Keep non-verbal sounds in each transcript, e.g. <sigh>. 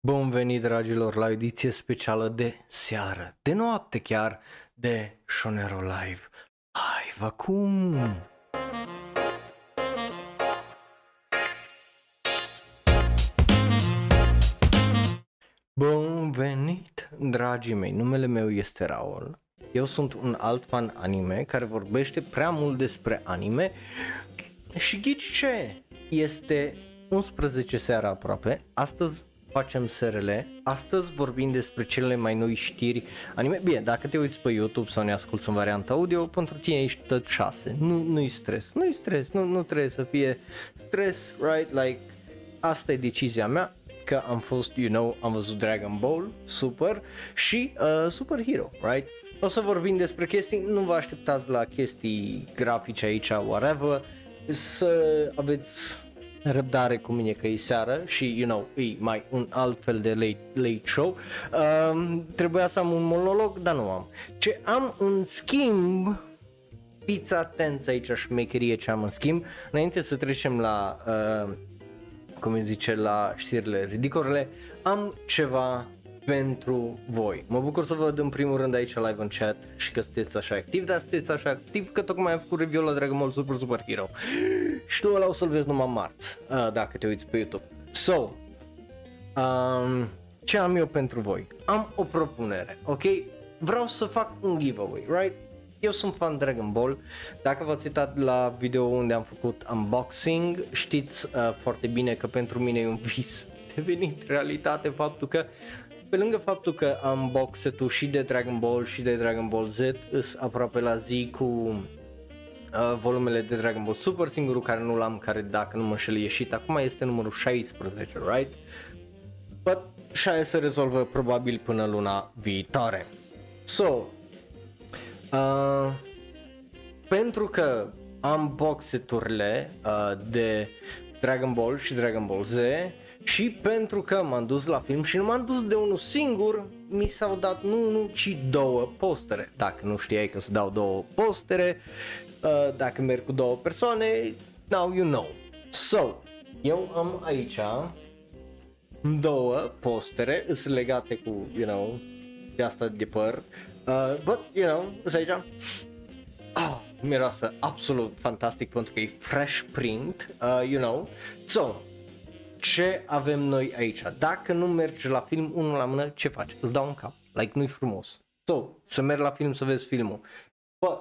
Bun venit, dragilor, la o ediție specială de seară, de noapte chiar, de Shonero Live. Live acum! Bun venit, dragii mei, numele meu este Raul. Eu sunt un alt fan anime care vorbește prea mult despre anime și ghici ce? Este 11 seara aproape, astăzi facem SRL. Astăzi vorbim despre cele mai noi știri anime. Bine, dacă te uiți pe YouTube sau ne asculti în varianta audio, pentru tine ești tot 6. Nu, nu-i stres, nu-i stres, nu, nu trebuie să fie stres, right? Like, asta e decizia mea că am fost, you know, am văzut Dragon Ball, super, și uh, Super Hero, right? O să vorbim despre chestii, nu vă așteptați la chestii grafice aici, whatever, să aveți răbdare cu mine că e seară și, you know, e mai un alt fel de late, late show. Um, trebuia să am un monolog, dar nu am. Ce am în schimb, fiți atenți aici șmecherie ce am în schimb, înainte să trecem la, uh, cum îi zice, la știrile ridicole, am ceva pentru voi. Mă bucur să vă văd în primul rând aici live în chat și că sunteți așa activ, dar sunteți așa activ că tocmai am făcut review la Dragon Ball Super Super Hero. Și tu ăla o să-l vezi numai marți, uh, dacă te uiți pe YouTube. So, um, ce am eu pentru voi? Am o propunere, ok? Vreau să fac un giveaway, right? Eu sunt fan Dragon Ball, dacă v-ați uitat la video unde am făcut unboxing, știți uh, foarte bine că pentru mine e un vis devenit realitate faptul că pe lângă faptul că am box set-ul și de Dragon Ball și de Dragon Ball Z, îs aproape la zi cu uh, volumele de Dragon Ball Super, singurul care nu l-am, care dacă nu mă înșel ieșit, acum este numărul 16, right? But și aia se rezolvă probabil până luna viitoare. So, uh, pentru că am boxeturile uh, de Dragon Ball și Dragon Ball Z, și pentru că m-am dus la film și nu m-am dus de unul singur, mi s-au dat nu unul, ci două postere. Dacă nu știai că se dau două postere, uh, dacă merg cu două persoane, now you know. So, eu am aici două postere, sunt legate cu, you know, de asta de păr, uh, but, you know, sunt aici. Oh, miroasă absolut fantastic pentru că e fresh print, uh, you know. So, ce avem noi aici. Dacă nu mergi la film unul la mână, ce faci? Îți dau un cap. Like, nu-i frumos. So, să mergi la film să vezi filmul. Bă,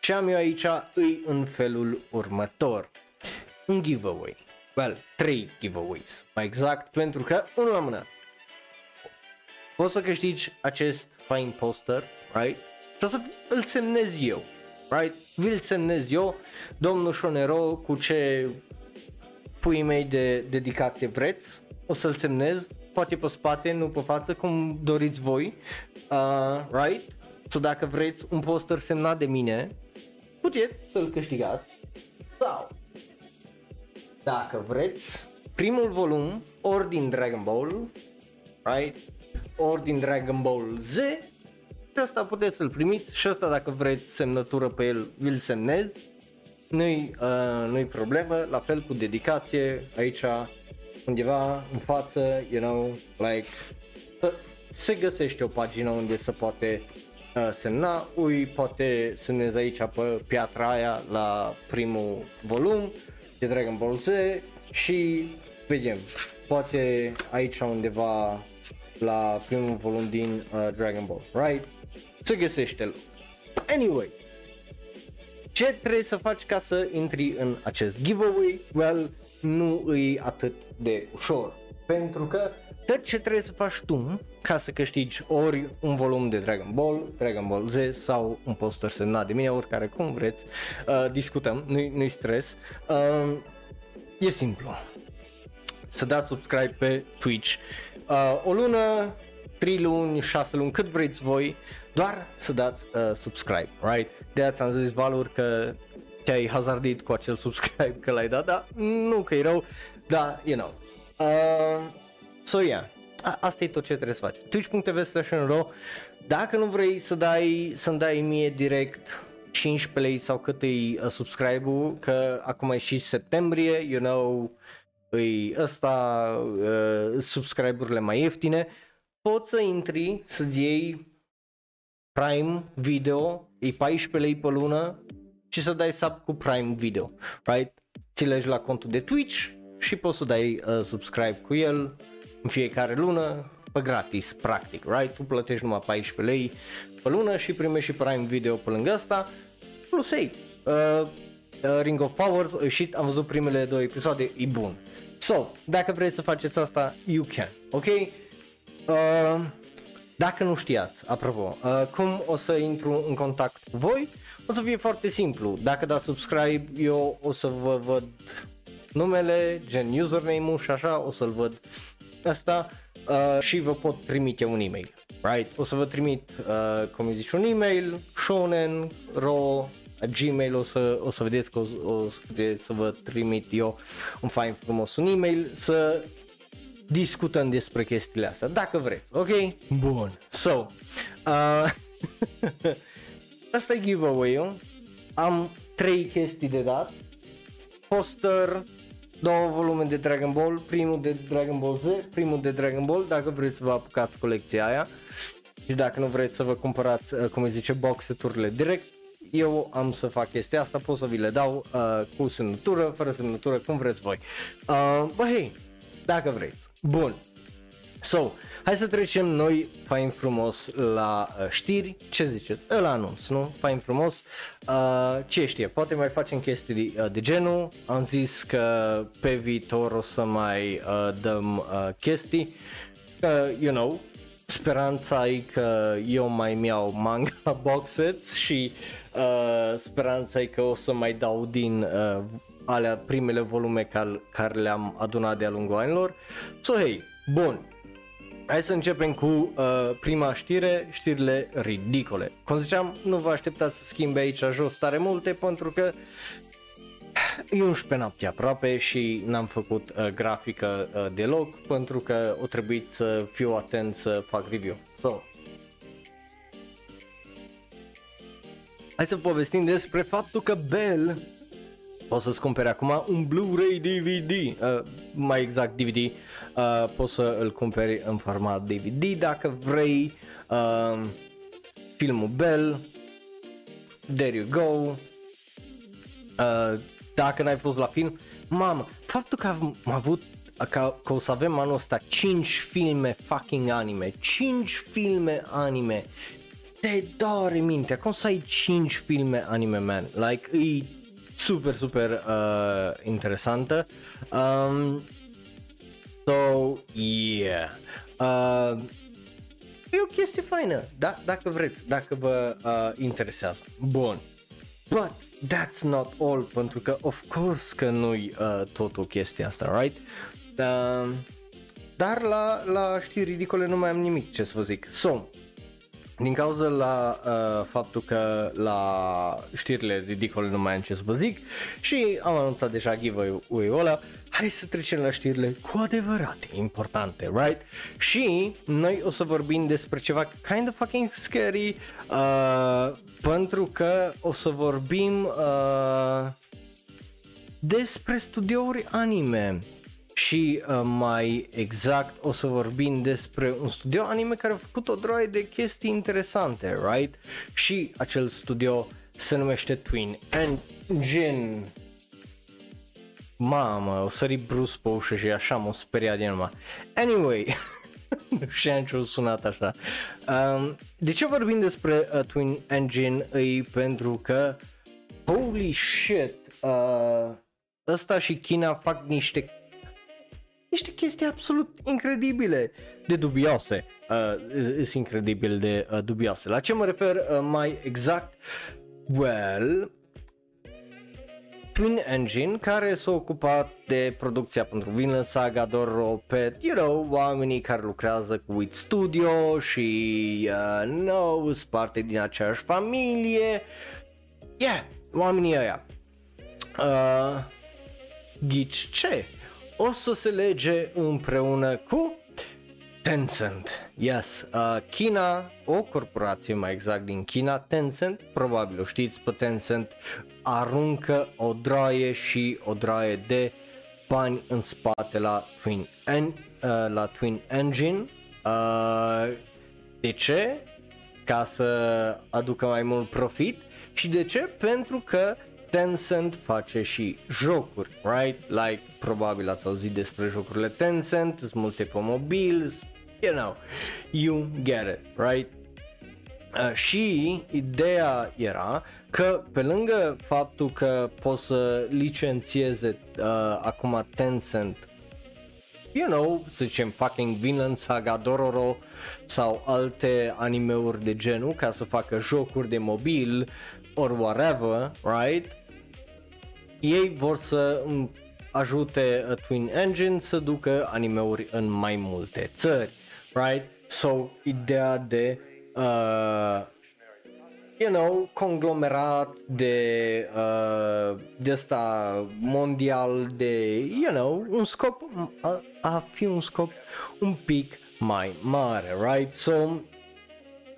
ce am eu aici îi în felul următor. Un giveaway. Well, trei giveaways. Mai exact, pentru că unul la mână. Poți să câștigi acest fine poster, right? Și o să îl semnez eu, right? Vi-l semnez eu, domnul Șonero, cu ce puii mei de dedicație vreți, o să-l semnez, poate pe spate, nu pe față, cum doriți voi, uh, right? So dacă vreți un poster semnat de mine, puteți să-l câștigați sau dacă vreți primul volum ori din Dragon Ball, right? Ori din Dragon Ball Z și asta puteți să-l primiți și asta dacă vreți semnătură pe el, vi-l semnez nu-i, uh, nu-i problemă, la fel cu dedicație, aici undeva în față, you know, like, se găsește o pagină unde se poate uh, semna, ui, poate semnezi aici pe piatra aia la primul volum de Dragon Ball Z și vedem, poate aici undeva la primul volum din uh, Dragon Ball, right? Se găsește. Anyway, ce trebuie să faci ca să intri în acest giveaway? Well, nu e atât de ușor. Pentru că tot ce trebuie să faci tu ca să câștigi ori un volum de Dragon Ball, Dragon Ball Z sau un poster semnat de mine, oricare cum vreți, uh, discutăm, nu-i, nu stres, uh, e simplu. Să dați subscribe pe Twitch. Uh, o lună, 3 luni, 6 luni, cât vreți voi, doar să dați uh, subscribe, right? De aia ți-am zis valuri că te-ai hazardit cu acel subscribe că l-ai dat, dar nu că e rău, dar, you know. Uh, so, yeah. A- asta e tot ce trebuie să faci. Twitch.tv slash Dacă nu vrei să dai, să-mi dai mie direct 15 lei sau cât e uh, subscribe-ul, că acum e și septembrie, you know, îi ăsta, uh, subscribe-urile mai ieftine, poți să intri să-ți iei Prime Video, e 14 lei pe lună și să dai sub cu Prime Video, right? Ți legi la contul de Twitch și poți să dai uh, subscribe cu el în fiecare lună pe gratis, practic, right? Tu plătești numai 14 lei pe lună și primești și Prime Video pe lângă asta, plus ei, uh, uh, Ring of Powers, uh, și am văzut primele două episoade, e bun. So, dacă vreți să faceți asta, you can, ok? Uh, dacă nu știați, apropo, uh, cum o să intru în contact cu voi, o să fie foarte simplu. Dacă dați subscribe, eu o să vă văd numele, gen username-ul și așa, o să-l văd asta uh, și vă pot trimite un e-mail, right? O să vă trimit, uh, cum îi zice, un e-mail, shonen, ro, Gmail, o să, o să vedeți că o, o să, vedeți să vă trimit eu un fain frumos un e-mail să discutăm despre chestiile astea, dacă vreți, ok? Bun. So, uh, <laughs> asta e giveaway-ul. Am trei chestii de dat. Poster, două volume de Dragon Ball, primul de Dragon Ball Z, primul de Dragon Ball, dacă vreți să vă apucați colecția aia. Și dacă nu vreți să vă cumpărați, uh, cum îi zice, box-urile direct, eu am să fac chestia asta, pot să vi le dau uh, cu semnătură, fără semnătură, cum vreți voi. Uh, bă, hei, dacă vreți. Bun. So, hai să trecem noi fain frumos la uh, știri. Ce ziceți? La anunț, nu? Fain frumos. Uh, ce știe? Poate mai facem chestii uh, de genul. Am zis că pe viitor o să mai uh, dăm uh, chestii. Uh, you know, speranța e că eu mai mi-au manga <laughs> box sets și uh, speranța e că o să mai dau din uh, alea primele volume care, care le-am adunat de-a lungul anilor. So, hey, bun, Hai să începem cu uh, prima știre, știrile ridicole. Cum ziceam, nu vă așteptați să schimbe aici jos tare multe pentru că e 11 noapte aproape și n-am făcut uh, grafică uh, deloc pentru că o trebuit să fiu atent să fac review. So, Hai să povestim despre faptul că Bell poți să-ți cumpere acum un Blu-ray DVD, uh, mai exact DVD, uh, poți să îl cumperi în format DVD dacă vrei, uh, filmul Bell, there you go, uh, dacă n-ai fost la film, mamă, faptul că am avut că, că o să avem anul ăsta 5 filme fucking anime, 5 filme anime, te doare mintea, cum să ai 5 filme anime, man, like, e super, super uh, interesantă. Um, so, yeah. Uh, e o chestie faină, da? dacă vreți, dacă vă uh, interesează. Bun. But that's not all, pentru că of course că nu-i uh, totul chestia asta, right? Uh, dar la, la știri ridicole nu mai am nimic ce să vă zic. So, din cauza la uh, faptul că la știrile ridicole nu mai am ce să vă zic și am anunțat deja giveaway-ul ăla, hai să trecem la știrile cu adevărat importante, right? Și noi o să vorbim despre ceva kind of fucking scary uh, pentru că o să vorbim uh, despre studiouri anime și uh, mai exact o să vorbim despre un studio anime care a făcut o droaie de chestii interesante, right? Și acel studio se numește Twin Engine. Mamă, o sări Bruce pe ușă și așa m-o speriat din urmă. Anyway, <laughs> nu știam ce sunat așa. Um, de ce vorbim despre uh, Twin Engine? E pentru că, holy shit, uh, ăsta și China fac niște niște chestii absolut incredibile de dubioase. Uh, sunt incredibil de uh, dubioase. La ce mă refer uh, mai exact? Well, Twin Engine care s-a ocupat de producția pentru Vinland Saga, Doro, Pet, you know, oamenii care lucrează cu Wit Studio și uh, no, sunt parte din aceeași familie. Yeah, oamenii ăia. Uh, ghici ce? O să se lege împreună cu Tencent. Yes, uh, China, o corporație mai exact din China, Tencent, probabil o știți pe Tencent, aruncă o draie și o draie de bani în spate la Twin, en, uh, la Twin Engine. Uh, de ce? Ca să aducă mai mult profit. Și de ce? Pentru că Tencent face și jocuri, right? Like, probabil ați auzit despre jocurile Tencent, sunt multe pe mobil, you know, you get it, right? Uh, și ideea era că pe lângă faptul că poți să licențieze uh, acum Tencent you know, să zicem fucking Vinland Saga Dororo sau alte animeuri de genul ca să facă jocuri de mobil or whatever, right? Ei vor să ajute Twin Engine să ducă animeuri în mai multe țări, right? So, ideea de uh, you know, conglomerat de uh, de asta mondial de, you know, un scop a, a fi un scop un pic mai mare, right? So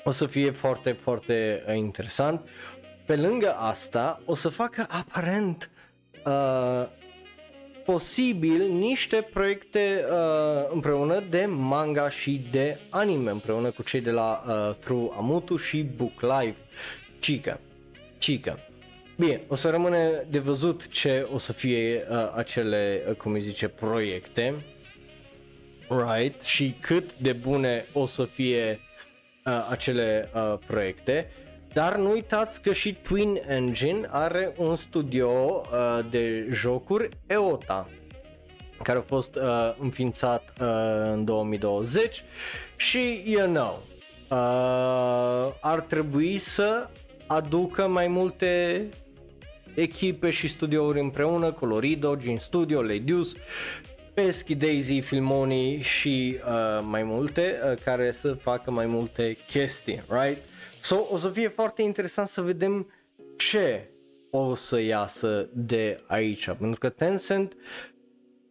o să fie foarte, foarte uh, interesant. Pe lângă asta, o să facă aparent uh, posibil niște proiecte uh, împreună de manga și de anime împreună cu cei de la uh, Through Amutu și Book Live. Chica, Chica. Bine, o să rămâne de văzut ce o să fie uh, acele, uh, cum îi zice, proiecte. Right? Și cât de bune o să fie uh, acele uh, proiecte. Dar nu uitați că și Twin Engine are un studio uh, de jocuri EOTA care a fost uh, înființat uh, în 2020 și you know uh, ar trebui să aducă mai multe echipe și studiouri împreună, Colorido, Gin Studio, Ledius, Pesky, Daisy, Filmoni și uh, mai multe uh, care să facă mai multe chestii, right? So, o să fie foarte interesant să vedem ce o să iasă de aici, pentru că Tencent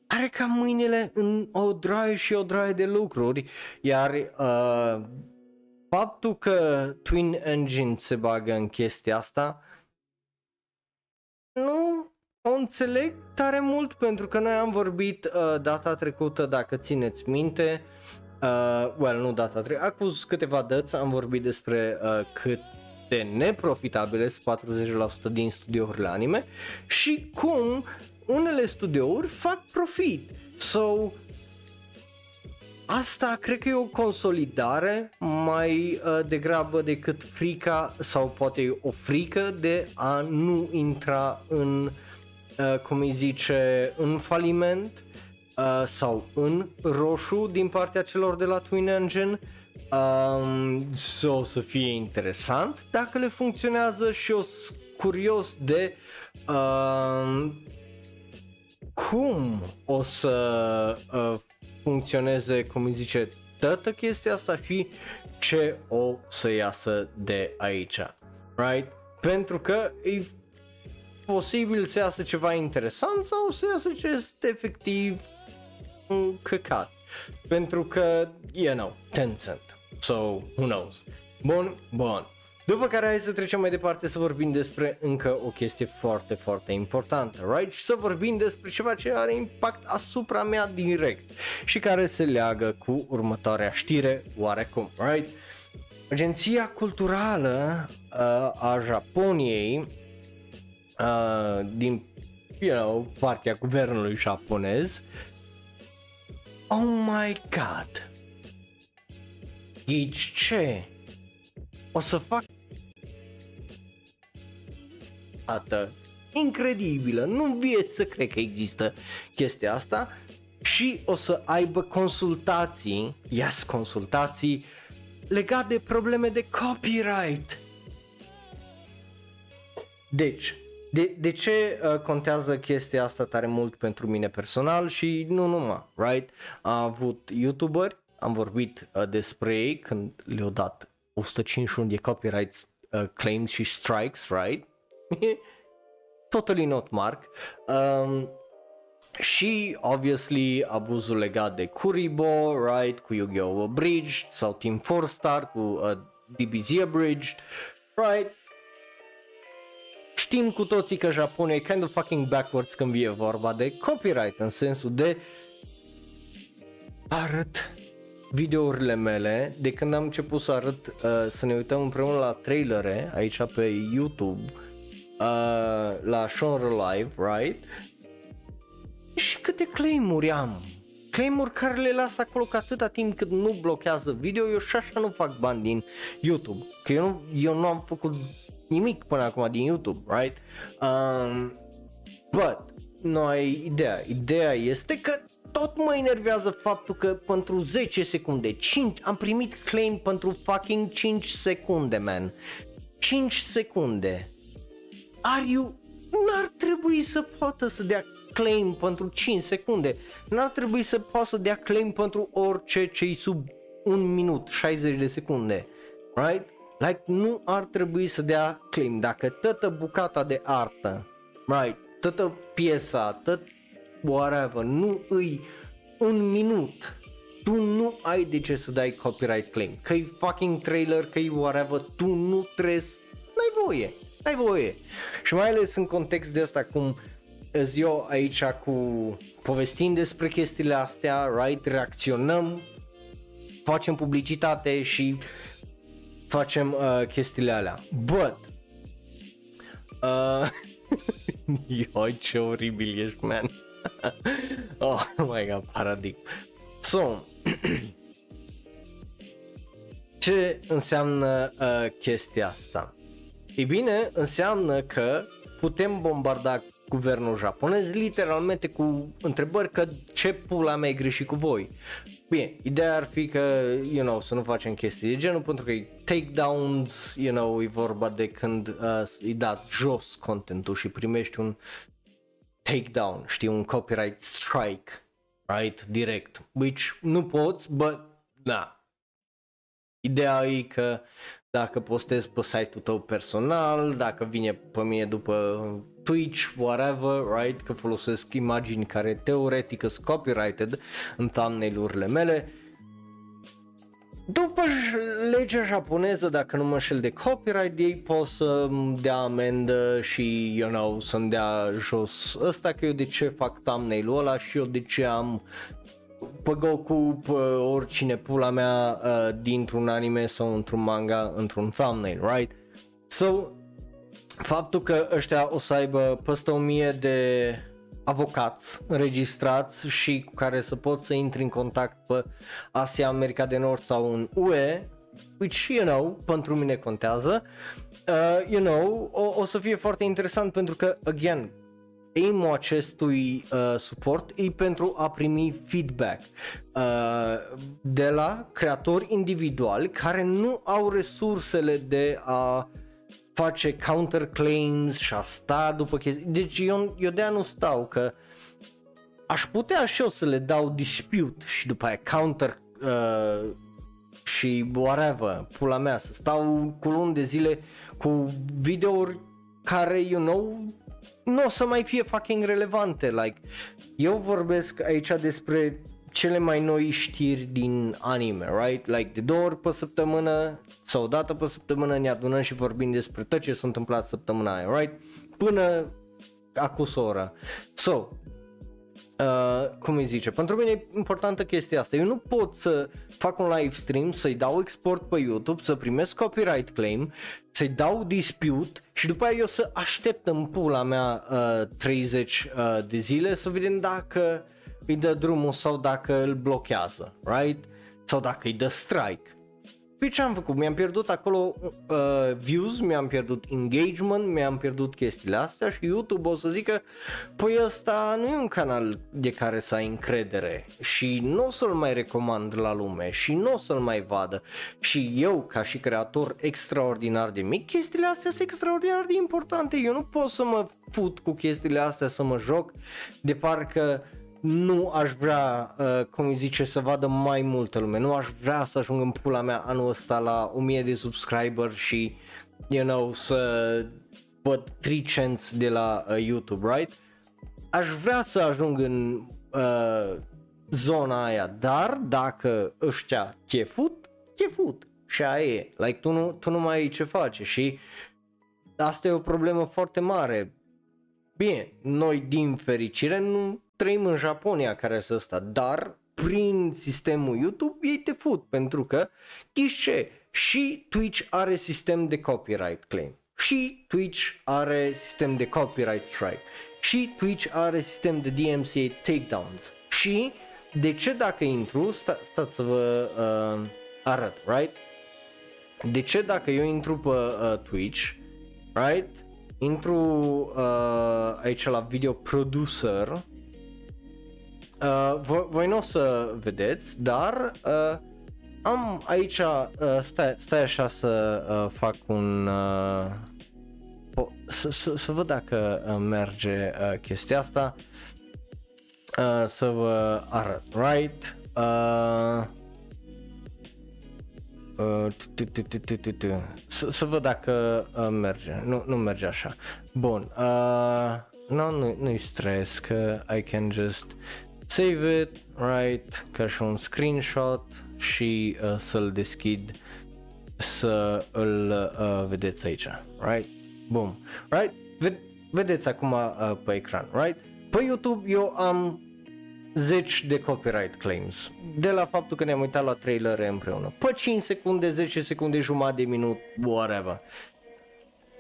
are cam mâinile în o draie și o draie de lucruri, iar uh, faptul că Twin Engine se bagă în chestia asta nu o înțeleg tare mult pentru că noi am vorbit uh, data trecută, dacă țineți minte, uh, well, nu data trecută, acum câteva dăți am vorbit despre uh, cât de neprofitabile sunt 40% din studiourile anime și cum unele studiouri fac profit. So, asta cred că e o consolidare mai uh, degrabă decât frica sau poate o frică de a nu intra în, uh, cum îi zice, în faliment uh, sau în roșu din partea celor de la Twin Engine. Um, so, o să fie interesant dacă le funcționează și o curios de uh, cum o să uh, funcționeze, cum îi zice, toată chestia asta și ce o să iasă de aici. Right? Pentru că e posibil să iasă ceva interesant sau să iasă ce este efectiv un căcat. Pentru că, you know, Tencent. So, who knows? Bun, bun. După care hai să trecem mai departe să vorbim despre încă o chestie foarte, foarte importantă, right? Și să vorbim despre ceva ce are impact asupra mea direct și care se leagă cu următoarea știre, oarecum, right? Agenția culturală uh, a Japoniei uh, din you know, partea guvernului japonez Oh my god! Ghici ce? O să fac dată incredibilă, nu vie să cred că există chestia asta și o să aibă consultații, yes, consultații legate de probleme de copyright. Deci, de, de ce uh, contează chestia asta tare mult pentru mine personal și nu numai, right? Am avut youtuberi, am vorbit uh, despre ei când le-au dat 151 de copyright uh, claims și strikes, right? <laughs> totally not Mark. Um, și, obviously, abuzul legat de Kuribo, right, cu Yu-Gi-Oh! Bridge sau Team 4 Star cu uh, DBZ Bridge, right? Știm cu toții că Japonia e kind of fucking backwards când vine vorba de copyright în sensul de arăt videourile mele de când am început să arăt, uh, să ne uităm împreună la trailere aici pe YouTube uh, la Genre Live, right? Și câte claim-uri am claim care le las acolo că atâta timp cât nu blochează video, eu și așa nu fac bani din YouTube. Că eu nu, eu nu am făcut nimic până acum din YouTube, right? Um, but, nu ai ideea. Ideea este că tot mă enervează faptul că pentru 10 secunde, 5, am primit claim pentru fucking 5 secunde, man. 5 secunde. Are you... N-ar trebui să poată să dea claim pentru 5 secunde. N-ar trebui să poată să dea claim pentru orice ce sub un minut, 60 de secunde. Right? Like, nu ar trebui să dea claim. Dacă tătă bucata de artă, right, tătă piesa, tot whatever, nu îi un minut, tu nu ai de ce să dai copyright claim. Că-i fucking trailer, că-i whatever, tu nu trebuie, n-ai voie, n-ai voie. Și mai ales în context de asta cum îți eu aici cu povestind despre chestiile astea, right, reacționăm, facem publicitate și facem uh, chestiile alea. But, uh, <laughs> Ioi, ce oribil ești, man. <laughs> oh my god, paradigm. So, <clears throat> ce înseamnă uh, chestia asta? Ei bine, înseamnă că putem bombarda guvernul japonez literalmente cu întrebări că ce pula mea e greșit cu voi. Bine, ideea ar fi că, you know, să nu facem chestii de genul pentru că e takedowns, you know, e vorba de când uh, e dat jos contentul și primești un takedown, știi, un copyright strike, right, direct, which nu poți, but, da. Ideea e că dacă postezi pe site-ul tău personal, dacă vine pe mine după Twitch, whatever, right, că folosesc imagini care teoretic sunt copyrighted în thumbnail-urile mele, după legea japoneză, dacă nu mă șel de copyright, ei pot să dea amendă și, you know, să-mi dea jos. Ăsta că eu de ce fac thumbnail-ul ăla și eu de ce am pe Goku, pe oricine pula mea uh, dintr-un anime sau într-un manga, într-un thumbnail, right? So, faptul că ăștia o să aibă peste 1000 de avocați înregistrați și cu care să poți să intri în contact pe Asia, America de Nord sau în UE, which, you know, pentru mine contează, uh, you know, o, o să fie foarte interesant pentru că, again, aim acestui uh, suport e pentru a primi feedback uh, de la creatori individuali care nu au resursele de a face counterclaims și a sta după chestii. Deci eu, eu de nu stau că aș putea și eu să le dau dispute și după aia counter uh, și whatever, pula mea, să stau cu luni de zile cu videouri care, you know, nu o să mai fie fucking relevante, like, eu vorbesc aici despre cele mai noi știri din anime, right? Like de două ori pe săptămână sau o dată pe săptămână ne adunăm și vorbim despre tot ce s-a întâmplat săptămâna aia, right? Până acus ora. So, Uh, cum îi zice, pentru mine e importantă chestia asta. Eu nu pot să fac un live stream, să-i dau export pe YouTube, să primesc copyright claim, să-i dau dispute și după aia eu să aștept în pula mea uh, 30 uh, de zile să vedem dacă îi dă drumul sau dacă îl blochează, right? Sau dacă îi dă strike. Păi ce am făcut? Mi-am pierdut acolo uh, views, mi-am pierdut engagement, mi-am pierdut chestiile astea și YouTube o să zică păi ăsta nu e un canal de care să ai încredere și nu o să-l mai recomand la lume și nu o să-l mai vadă și eu ca și creator extraordinar de mic, chestiile astea sunt extraordinar de importante, eu nu pot să mă put cu chestiile astea să mă joc de parcă nu aș vrea, uh, cum îi zice, să vadă mai multă lume. Nu aș vrea să ajung în pula mea anul ăsta la 1000 de subscriber și, you know, să văd 3 cents de la uh, YouTube, right? Aș vrea să ajung în uh, zona aia, dar dacă ăștia chefut, chefut. Și aia e. Like, tu nu, tu nu mai ai ce face și asta e o problemă foarte mare. Bine, noi din fericire nu trăim în Japonia care să ăsta, dar prin sistemul YouTube ei te fut pentru că, ce, și Twitch are sistem de copyright claim, și Twitch are sistem de copyright strike, și Twitch are sistem de DMCA takedowns, și de ce dacă intru, sta, stați să vă uh, arăt, right? De ce dacă eu intru pe uh, Twitch, right? Intru uh, aici la video producer, uh, voi, voi nu o să vedeți, dar uh, am aici, uh, stai, stai așa să uh, fac un... Uh, po- să, să, să văd dacă uh, merge uh, chestia asta. Uh, să vă arăt, right? Uh, uh, să văd dacă uh, merge. Nu, nu merge așa. Bun. Uh, no, nu, nu-i stres că I can just save it, right, ca și un screenshot și uh, să-l deschid să îl uh, vedeți aici, right? Boom, right? Ved- vedeți acum uh, pe ecran, right? Pe YouTube eu am zeci de copyright claims de la faptul că ne-am uitat la trailere împreună. Pe 5 secunde, 10 secunde, jumătate de minut, whatever.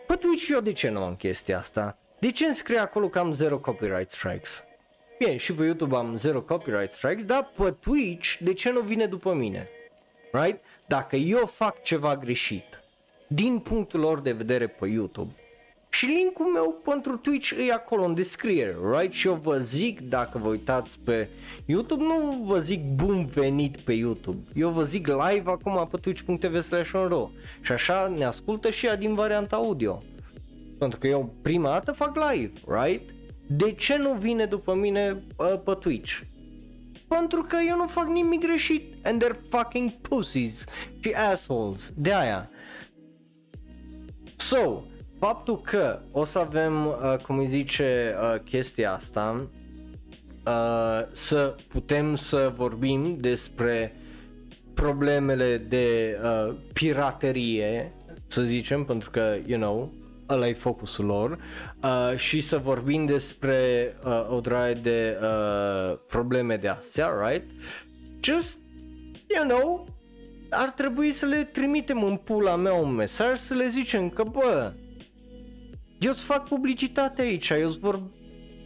Pe Twitch eu de ce nu am chestia asta? De ce îmi scrie acolo că am zero copyright strikes? Bine, și pe YouTube am zero copyright strikes, dar pe Twitch de ce nu vine după mine? Right? Dacă eu fac ceva greșit, din punctul lor de vedere pe YouTube, și linkul meu pentru Twitch e acolo în descriere, right? Și eu vă zic, dacă vă uitați pe YouTube, nu vă zic bun venit pe YouTube. Eu vă zic live acum pe twitch.tv slash Și așa ne ascultă și ea din varianta audio. Pentru că eu prima dată fac live, right? De ce nu vine după mine uh, pe Twitch? Pentru că eu nu fac nimic greșit and they're fucking pussies și assholes, de aia. So, faptul că o să avem, uh, cum îi zice, uh, chestia asta, uh, să putem să vorbim despre problemele de uh, piraterie, să zicem, pentru că, you know, ăla e focusul lor uh, și să vorbim despre uh, o draie de uh, probleme de astea, right? Just, you know, ar trebui să le trimitem în pula mea un mesaj să le zicem că bă, eu îți fac publicitate aici, eu îți vor...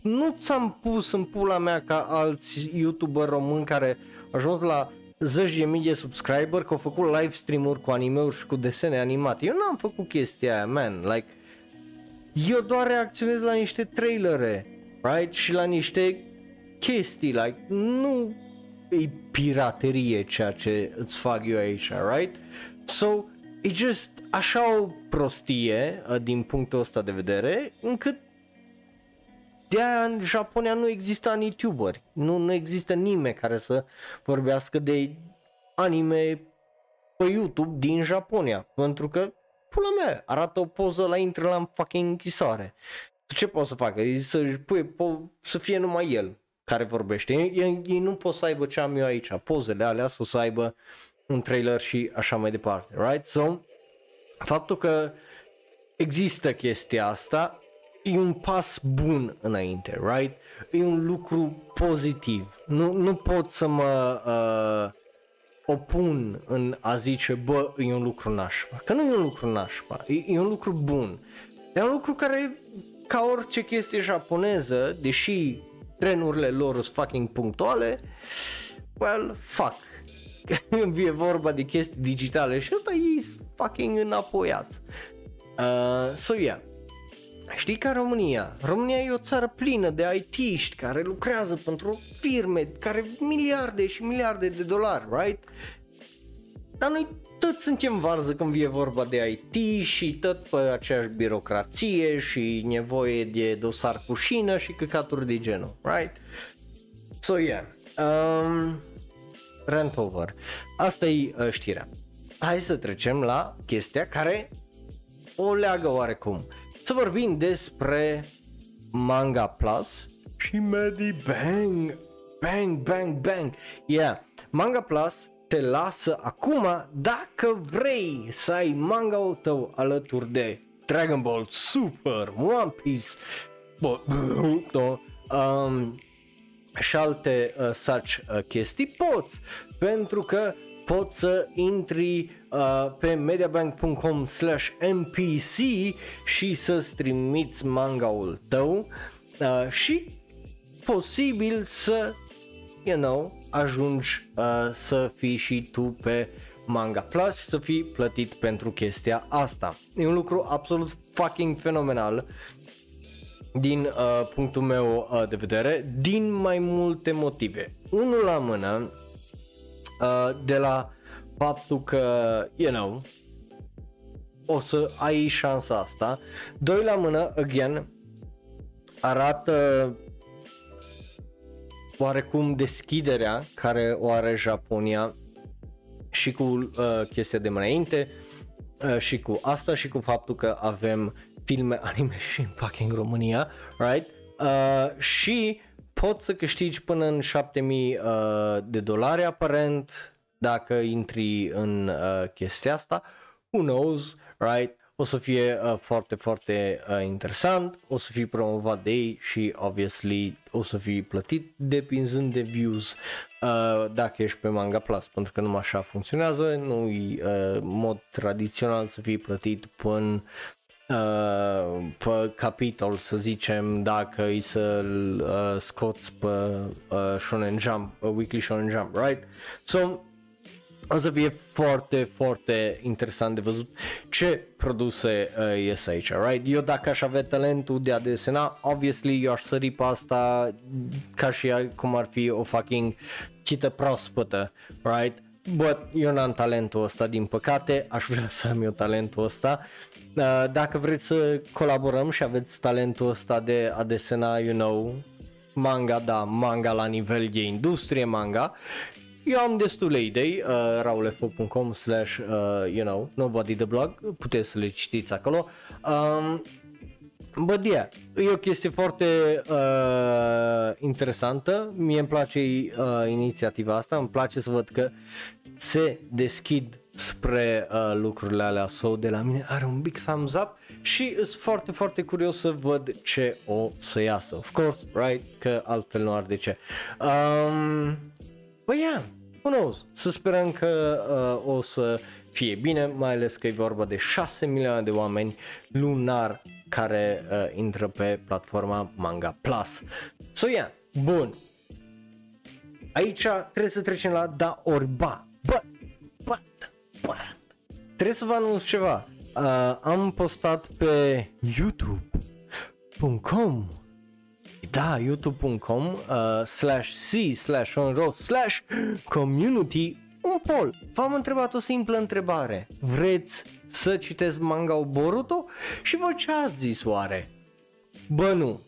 Nu ți-am pus în pula mea ca alți youtuber români care au ajuns la zeci de mii de subscriber, că au făcut live stream-uri cu anime-uri și cu desene animate. Eu n-am făcut chestia aia, man, like, eu doar reacționez la niște trailere, right? Și la niște chestii, like, nu e piraterie ceea ce îți fac eu aici, right? So, e just așa o prostie uh, din punctul ăsta de vedere, încât de aia în Japonia nu există youtuberi, nu, nu există nimeni care să vorbească de anime pe YouTube din Japonia, pentru că pula mea, arată o poză la intră la fucking închisoare. Ce pot să facă? Să, pui, po- să fie numai el care vorbește. Ei, ei nu pot să aibă ce am eu aici, pozele alea, să, să aibă un trailer și așa mai departe, right? So, faptul că există chestia asta e un pas bun înainte, right? E un lucru pozitiv. Nu, nu pot să mă uh, opun în a zice, bă, e un lucru nașpa. Că nu e un lucru nașpa, e, e un lucru bun. E un lucru care, ca orice chestie japoneză, deși trenurile lor sunt fucking punctuale, well, fuck. <laughs> Când e vorba de chestii digitale și ăsta e fucking înapoiați. Uh, so yeah. Știi ca România? România e o țară plină de IT-ști care lucrează pentru firme care miliarde și miliarde de dolari, right? Dar noi toți suntem varză când vine vorba de IT și tot pe aceeași birocrație și nevoie de dosar cu șină și căcaturi de genul, right? So yeah, um, rant over. Asta e uh, știrea. Hai să trecem la chestia care o leagă oarecum să vorbim despre Manga Plus și Medi Bang. Bang, bang, bang. Yeah, Manga Plus te lasă acum dacă vrei să ai manga-ul tău alături de Dragon Ball Super, One Piece, bo, no, um, și alte uh, such uh, chestii, poți, pentru că poți să intri uh, pe mediabank.com slash mpc și să-ți trimiți mangaul tău uh, și posibil să, you know, ajungi uh, să fii și tu pe Manga Plus și să fii plătit pentru chestia asta. E un lucru absolut fucking fenomenal din uh, punctul meu uh, de vedere, din mai multe motive. Unul la mână, uh, de la faptul că, you know, o să ai șansa asta. Doi la mână, again, arată oarecum deschiderea care o are Japonia și cu uh, chestia de mai înainte uh, și cu asta și cu faptul că avem filme <laughs> anime și în fucking România, right? Uh, și poți să câștigi până în 7000 uh, de dolari aparent dacă intri în uh, chestia asta. Who knows, right? O să fie uh, foarte, foarte uh, interesant, o să fii promovat de ei și obviously o să fii plătit depinzând de views uh, dacă ești pe Manga Plus, pentru că numai așa funcționează, nu e uh, mod tradițional să fii plătit până Uh, pe capitol, să zicem, dacă îi să-l uh, scoți pe uh, Shonen Jump, uh, Weekly Shonen Jump, right? So, o să fie foarte, foarte interesant de văzut ce produse uh, ies aici, right? Eu dacă aș avea talentul de a desena, obviously eu aș sări pe asta ca și cum ar fi o fucking cită proaspătă, right? But eu n-am talentul ăsta din păcate, aș vrea să am eu talentul ăsta. Uh, dacă vreți să colaborăm și aveți talentul ăsta de a desena, you know, manga, da, manga la nivel de industrie manga eu am destule idei, uh, raulefo.com slash, uh, you know, nobody the blog, puteți să le citiți acolo. Um, Bă, yeah, e o chestie foarte uh, interesantă, mie îmi place uh, inițiativa asta, îmi place să văd că se deschid spre uh, lucrurile alea, so de la mine are un big thumbs up și sunt foarte, foarte curios să văd ce o să iasă. Of course, right? Că altfel nu ar de ce. Um, Bă, yeah, who knows? Să sperăm că uh, o să fie bine, mai ales că e vorba de 6 milioane de oameni lunar care uh, intră pe platforma Manga Plus. So, yeah, bun. Aici trebuie să trecem la da orba. But, but, but. Trebuie să vă anunț ceva. Uh, am postat pe youtube.com da, youtube.com uh, slash c slash onro slash community un poll. V-am întrebat o simplă întrebare. Vreți să citesc manga Boruto? Și voi ce ați zis oare? Bă, nu.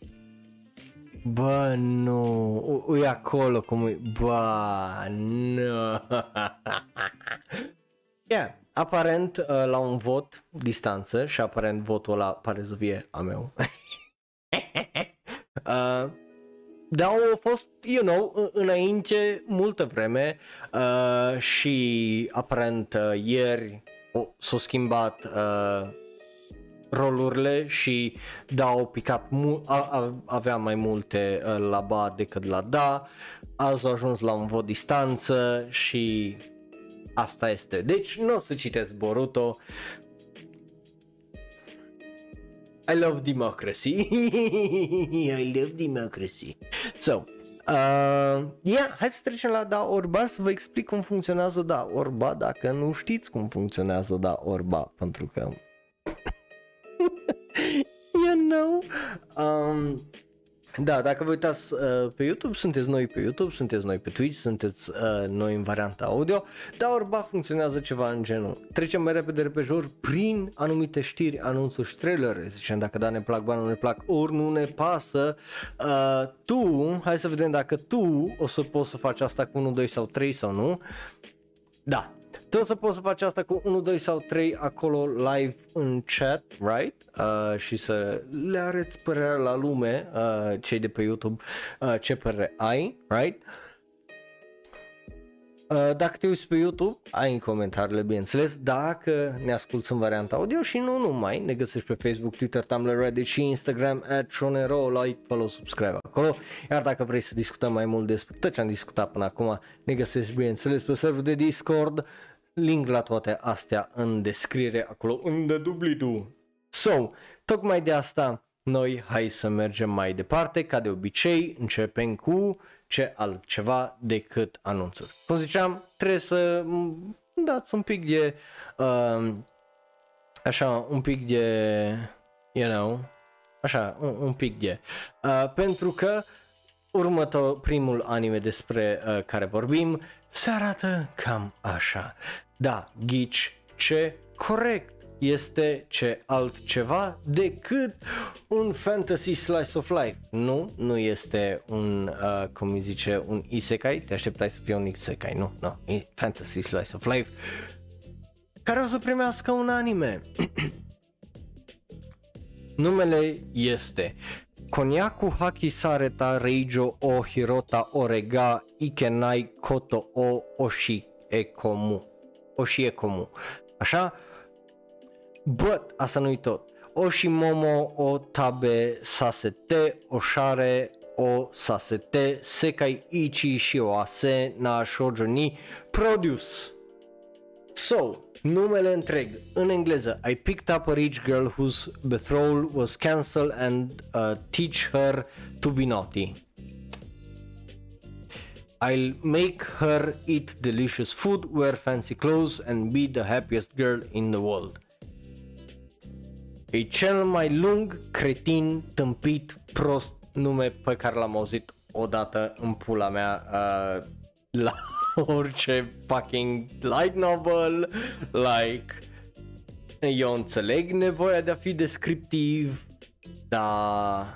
Bă, nu. E acolo cum e. Bă, nu. <laughs> yeah, aparent uh, la un vot distanță și aparent votul ăla pare să fie a meu. <laughs> Uh, dar au fost, you know, înainte multă vreme uh, și aparent uh, ieri oh, s-au schimbat uh, rolurile și da, au picat, mu- a, a, avea mai multe uh, la ba decât la da, azi au ajuns la un vot distanță și asta este. Deci nu o să citesc Boruto, I love democracy. <laughs> I love democracy. So, uh, yeah, hai să trecem la Da Orba să vă explic cum funcționează Da Orba dacă nu știți cum funcționează Da Orba, pentru că <laughs> you know um, da, dacă vă uitați uh, pe YouTube, sunteți noi pe YouTube, sunteți noi pe Twitch, sunteți uh, noi în varianta audio, dar orba funcționează ceva în genul. Trecem mai repede repejor prin anumite știri, anunțuri și trailere, zicem dacă da ne plac, ba nu ne plac, ori nu ne pasă. Uh, tu, hai să vedem dacă tu o să poți să faci asta cu 1, 2 sau 3 sau nu. Da, tu o să poți să faci asta cu 1, 2 sau 3 acolo live în chat, right? Uh, și să le arăți părerea la lume, uh, cei de pe YouTube, uh, ce părere ai, right? Uh, dacă te uiți pe YouTube, ai în comentariile, bineînțeles. Dacă ne asculti în varianta audio și nu numai, ne găsești pe Facebook, Twitter, Tumblr, Reddit și Instagram at Shonero, like, follow, subscribe acolo. Iar dacă vrei să discutăm mai mult despre tot ce am discutat până acum, ne găsești, bineînțeles, pe serverul de Discord. Link la toate astea în descriere acolo unde dublidu. So, tocmai de asta noi hai să mergem mai departe, ca de obicei începem cu ce altceva decât anunțuri. Cum ziceam, trebuie să dați un pic de, uh, așa, un pic de, you know, așa, un, un pic de, uh, pentru că următor, primul anime despre uh, care vorbim se arată cam așa. Da, ghici ce corect este ce altceva decât un fantasy slice of life. Nu, nu este un, uh, cum îi zice, un isekai, te așteptai să fie un isekai, nu, nu, no, fantasy slice of life, care o să primească un anime. <clears throat> Numele este Konyaku Haki Sareta Reijo o Hirota Orega Ikenai Koto o Oshiekomu. Oshiekomu. Așa? But, asta nu-i tot. Oshimomo o tabe sasete oshare o sasete sekai ichi shioase na shoujo ni produce. So, numele întreg în engleză I picked up a rich girl whose betrothal was cancelled and uh, teach her to be naughty. I'll make her eat delicious food, wear fancy clothes and be the happiest girl in the world. E cel mai lung, cretin, tâmpit, prost nume pe care l-am auzit odată în pula mea uh, la <laughs> orice fucking light novel, like eu înțeleg nevoia de a fi descriptiv, dar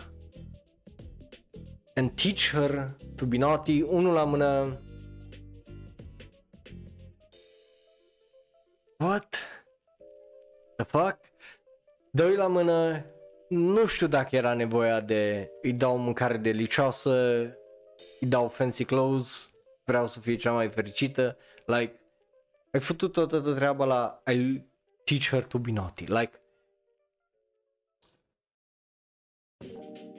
and teach her to be naughty, unul la mână What? The fuck? Doi la mână, nu știu dacă era nevoia de îi dau mâncare delicioasă, îi dau fancy clothes, vreau să fie cea mai fericită, like, ai făcut toată treaba la I teach her to be naughty, like,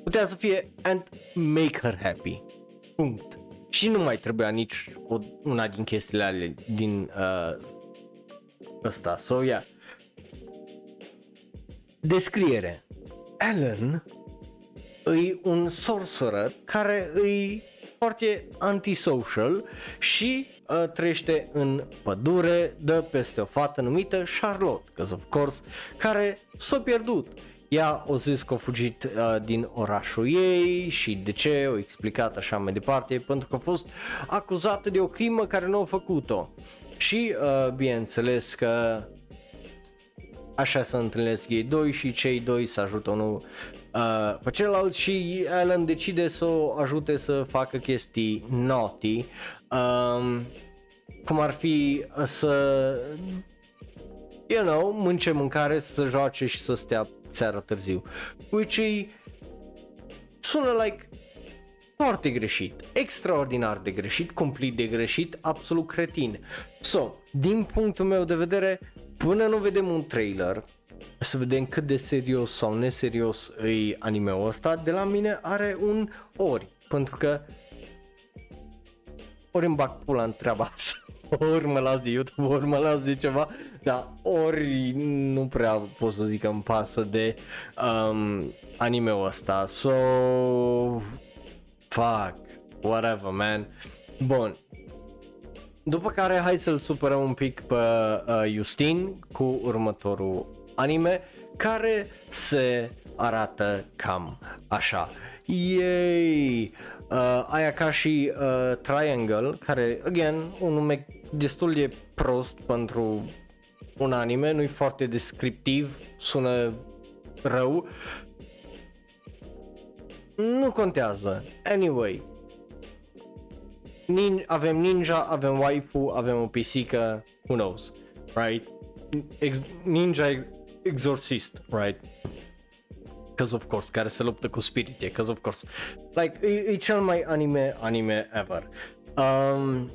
putea să fie and make her happy, punct. Și nu mai trebuia nici o, una din chestiile ale din uh, ăsta, so yeah. Descriere. Alan e un sorcerer care îi foarte antisocial și uh, trăiește în pădure, dă peste o fată numită Charlotte, because of course, care s-a pierdut. Ea o zis că a fugit uh, din orașul ei și de ce, o explicat așa mai departe, pentru că a fost acuzată de o crimă care nu a făcut-o. Și uh, bineînțeles că așa se întâlnesc ei doi și cei doi se ajută unul uh, pe celălalt și Alan decide să o ajute să facă chestii naughty, um, cum ar fi să, you know, mânce mâncare, să joace și să stea seara târziu. Which e, sună like foarte greșit, extraordinar de greșit, complet de greșit, absolut cretin. So, din punctul meu de vedere, până nu vedem un trailer, să vedem cât de serios sau neserios e anime-ul ăsta, de la mine are un ori, pentru că ori îmi bag pula în treaba asta, <laughs> ori mă las de YouTube, ori mă las de ceva, dar ori nu prea pot să zic că îmi pasă de um, anime-ul ăsta, so fuck, whatever man. Bun, după care hai să-l supărăm un pic pe uh, Justin cu următorul anime care se arată cam așa. Yay! Uh, aia ca și uh, Triangle, care, again, un nume destul de prost pentru un anime, nu-i foarte descriptiv, sună rău. Nu contează. Anyway, nin- avem ninja, avem waifu, avem o pisică, who knows, right? Ex- ninja exorcist, right? Because of course, care se luptă cu spirite, because of course. Like, e, e cel mai anime anime ever. Um,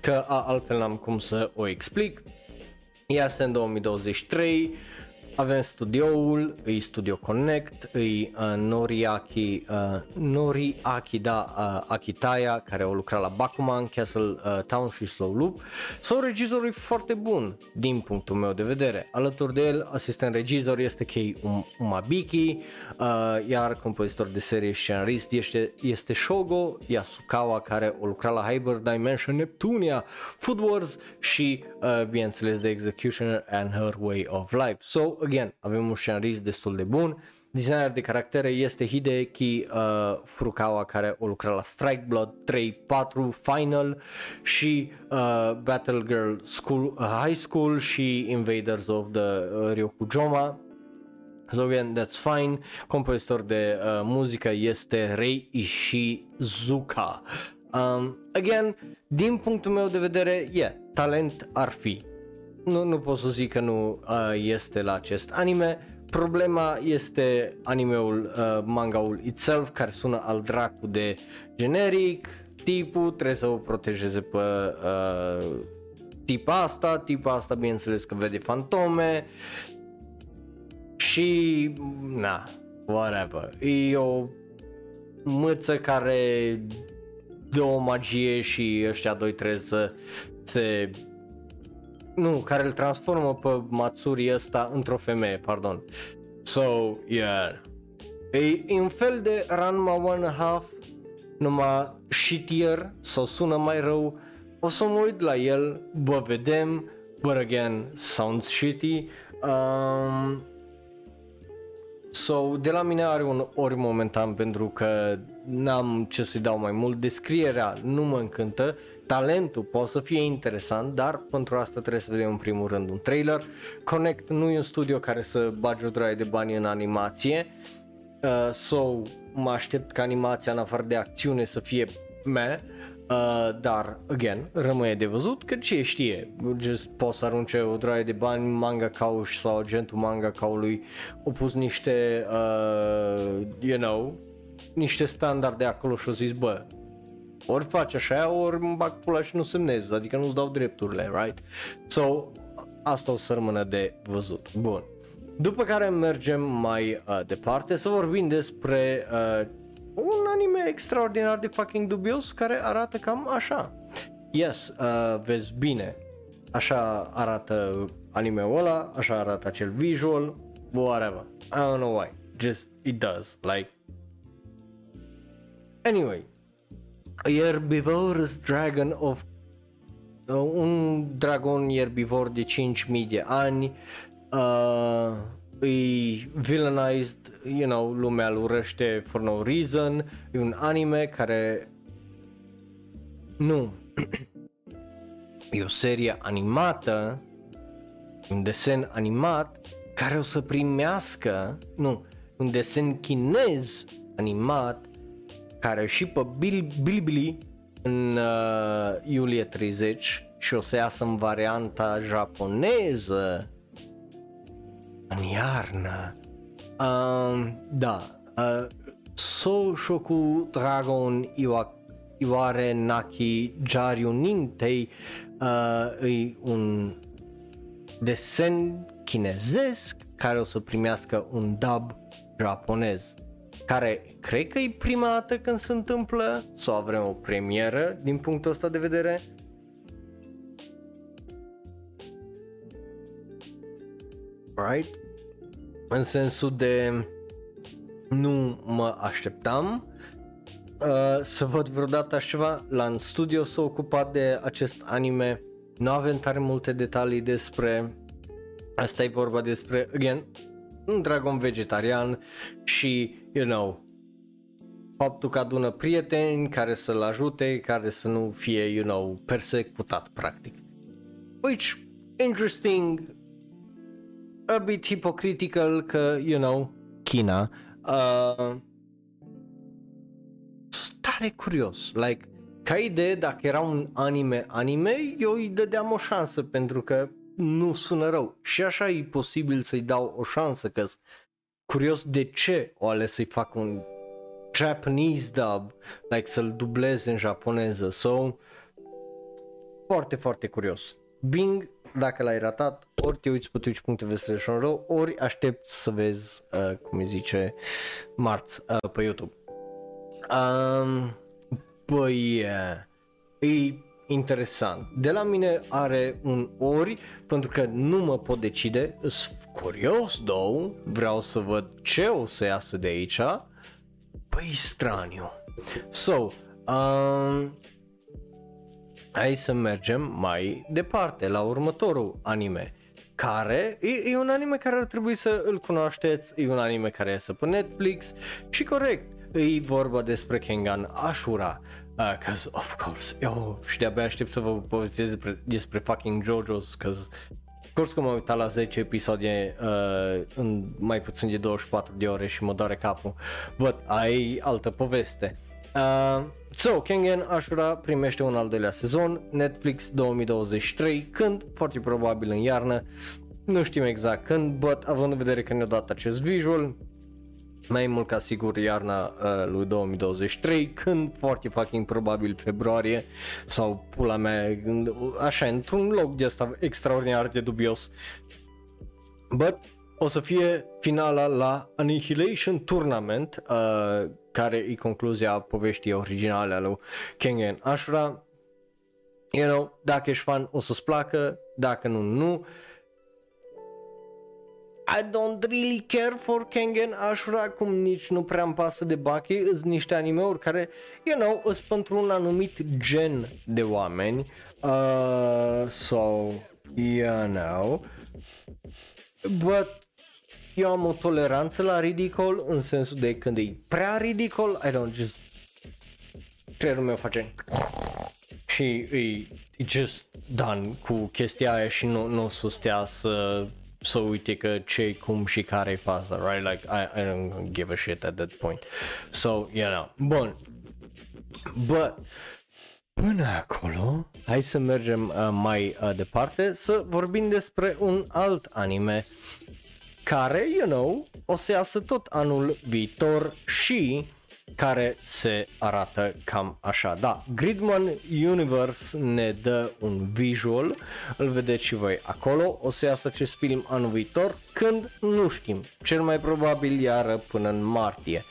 că a, altfel n-am cum să o explic. Iasă în 2023, avem studioul, e Studio Connect, e uh, Noriaki, uh, Noriaki, da, uh, Akitaya, care au lucrat la Bakuman, Castle uh, Town și Slow Loop. Sau regizorul e foarte bun, din punctul meu de vedere. Alături de el, asistent regizor este Kei um- Umabiki, uh, iar compozitor de serie și scenarist este, este Shogo Yasukawa, care a lucrat la Hyper Dimension Neptunia, Food Wars și, uh, bineînțeles, The Executioner and Her Way of Life. So, again, avem un scenarist destul de bun. Designer de caractere este Hideki uh, Furukawa care a lucrat la Strike Blood 3, 4, Final și uh, Battle Girl School, uh, High School și Invaders of the uh, Ryokujoma. So again, that's fine. Compozitor de uh, muzică este Rei Ishizuka. Um, again, din punctul meu de vedere, yeah, talent ar fi nu, nu pot să zic că nu uh, este la acest anime. Problema este animeul, uh, mangaul itself, care sună al dracu de generic, tipul trebuie să o protejeze pe uh, tipa asta, tipa asta bineînțeles că vede fantome și na, whatever. E o mâță care dă o magie și ăștia doi trebuie să se nu, care îl transformă pe Matsuri ăsta într-o femeie, pardon. So, yeah. E un fel de Ranma One and a Half, numai shittier sau sună mai rău. O să mă uit la el, bă, vedem, but again, sounds shitty. Um, So, de la mine are un ori momentan pentru că n-am ce să-i dau mai mult. Descrierea nu mă încântă, talentul poate să fie interesant, dar pentru asta trebuie să vedem în primul rând un trailer. Connect nu e un studio care să bage o draie de bani în animație, uh, so mă aștept ca animația în afară de acțiune să fie meh, Uh, dar, again, rămâne de văzut că ce știe, just poți să arunce o draie de bani manga cauș sau agentul manga caului au pus niște, uh, you know, niște standarde acolo și au zis, bă, ori faci așa, ori îmi bag pula și nu semnez, adică nu-ți dau drepturile, right? So, asta o să rămână de văzut. Bun. După care mergem mai uh, departe să vorbim despre uh, un anime extraordinar de fucking dubios care arată cam așa. Yes, uh, vezi bine, așa arată anime-ul ăla, așa arată acel visual, whatever. I don't know why, just it does, like. Anyway, Herbivorous Dragon of uh, un dragon erbivor de 5000 de ani uh, e villainized, you know, lumea îl urăște for no reason, e un anime care nu e o serie animată, un desen animat care o să primească, nu, un desen chinez animat care și pe Bilibili în uh, iulie 30 și o să iasă în varianta japoneză în iarnă. Uh, da, uh, Soushoku Dragon Iwa, Iware Naki Jaryu Nintei uh, e un desen chinezesc care o să primească un dub japonez care cred că e prima dată când se întâmplă sau avem o premieră din punctul ăsta de vedere right? În sensul de nu mă așteptam uh, să văd vreodată așa ceva. La în studio s-a ocupat de acest anime. Nu avem tare multe detalii despre Asta e vorba despre, again, un dragon vegetarian și, you know, faptul că adună prieteni care să-l ajute, care să nu fie, you know, persecutat, practic. Which, interesting, a bit hypocritical că, you know, China. Uh, tare curios, like, ca idee, dacă era un anime anime, eu îi dădeam o șansă pentru că nu sună rău. Și așa e posibil să-i dau o șansă, că curios de ce o ales să-i fac un Japanese dub, like să-l dubleze în japoneză. So, foarte, foarte curios. Bing, dacă l-ai ratat, ori te uiți pe twitch.tv slash ori aștept să vezi, uh, cum îi zice, marți uh, pe YouTube. Um, băi, uh, e interesant. De la mine are un ori pentru că nu mă pot decide, sunt curios două, vreau să văd ce o să iasă de aici. Păi straniu. So, um, hai să mergem mai departe la următorul anime care e, e un anime care ar trebui să îl cunoașteți, e un anime care este pe Netflix și corect, e vorba despre Kengan Ashura, Uh, cause of course, eu și de-abia aștept să vă povestesc despre, despre fucking JoJo's, cause of course că m-am uitat la 10 episoade uh, în mai puțin de 24 de ore și mă doare capul, but ai altă poveste. Uh, so, Kengen Ashura primește un al doilea sezon, Netflix 2023, când? Foarte probabil în iarnă, nu știm exact când, but având în vedere că ne-a dat acest visual, mai mult ca sigur iarna uh, lui 2023, când foarte fucking probabil februarie sau pula mea, așa, într-un loc de asta extraordinar de dubios. But o să fie finala la Annihilation Tournament, uh, care e concluzia poveștii originale a lui Kengen Ashura. You know, dacă ești fan o să-ți placă, dacă nu, nu. I don't really care for Kengen Ashura, cum nici nu prea îmi pasă de Baki, sunt niște animeuri care, you know, sunt pentru un anumit gen de oameni. Uh, so, you know. But eu am o toleranță la ridicol în sensul de când e prea ridicol, I don't just creierul meu face și e, e just done cu chestia aia și nu, nu o să stea să să uite că ce cum și care e faza, right? Like, I, I don't give a shit at that point. So, you know, bun. But, până acolo, hai să mergem uh, mai uh, departe să vorbim despre un alt anime care, you know, o să iasă tot anul viitor și care se arată cam așa. Da, Gridman Universe ne dă un visual, îl vedeți și voi acolo, o să iasă acest film anul viitor, când nu știm, cel mai probabil iară până în martie.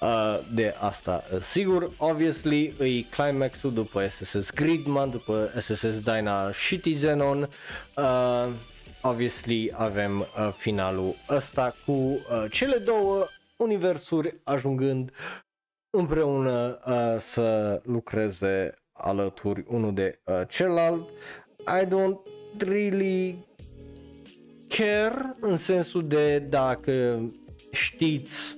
Uh, de asta sigur, obviously e climaxul după SSS Gridman, după SSS Dyna Shitty Zenon, uh, obviously avem uh, finalul ăsta cu uh, cele două universuri ajungând împreună uh, să lucreze alături unul de uh, celălalt. I don't really care în sensul de dacă știți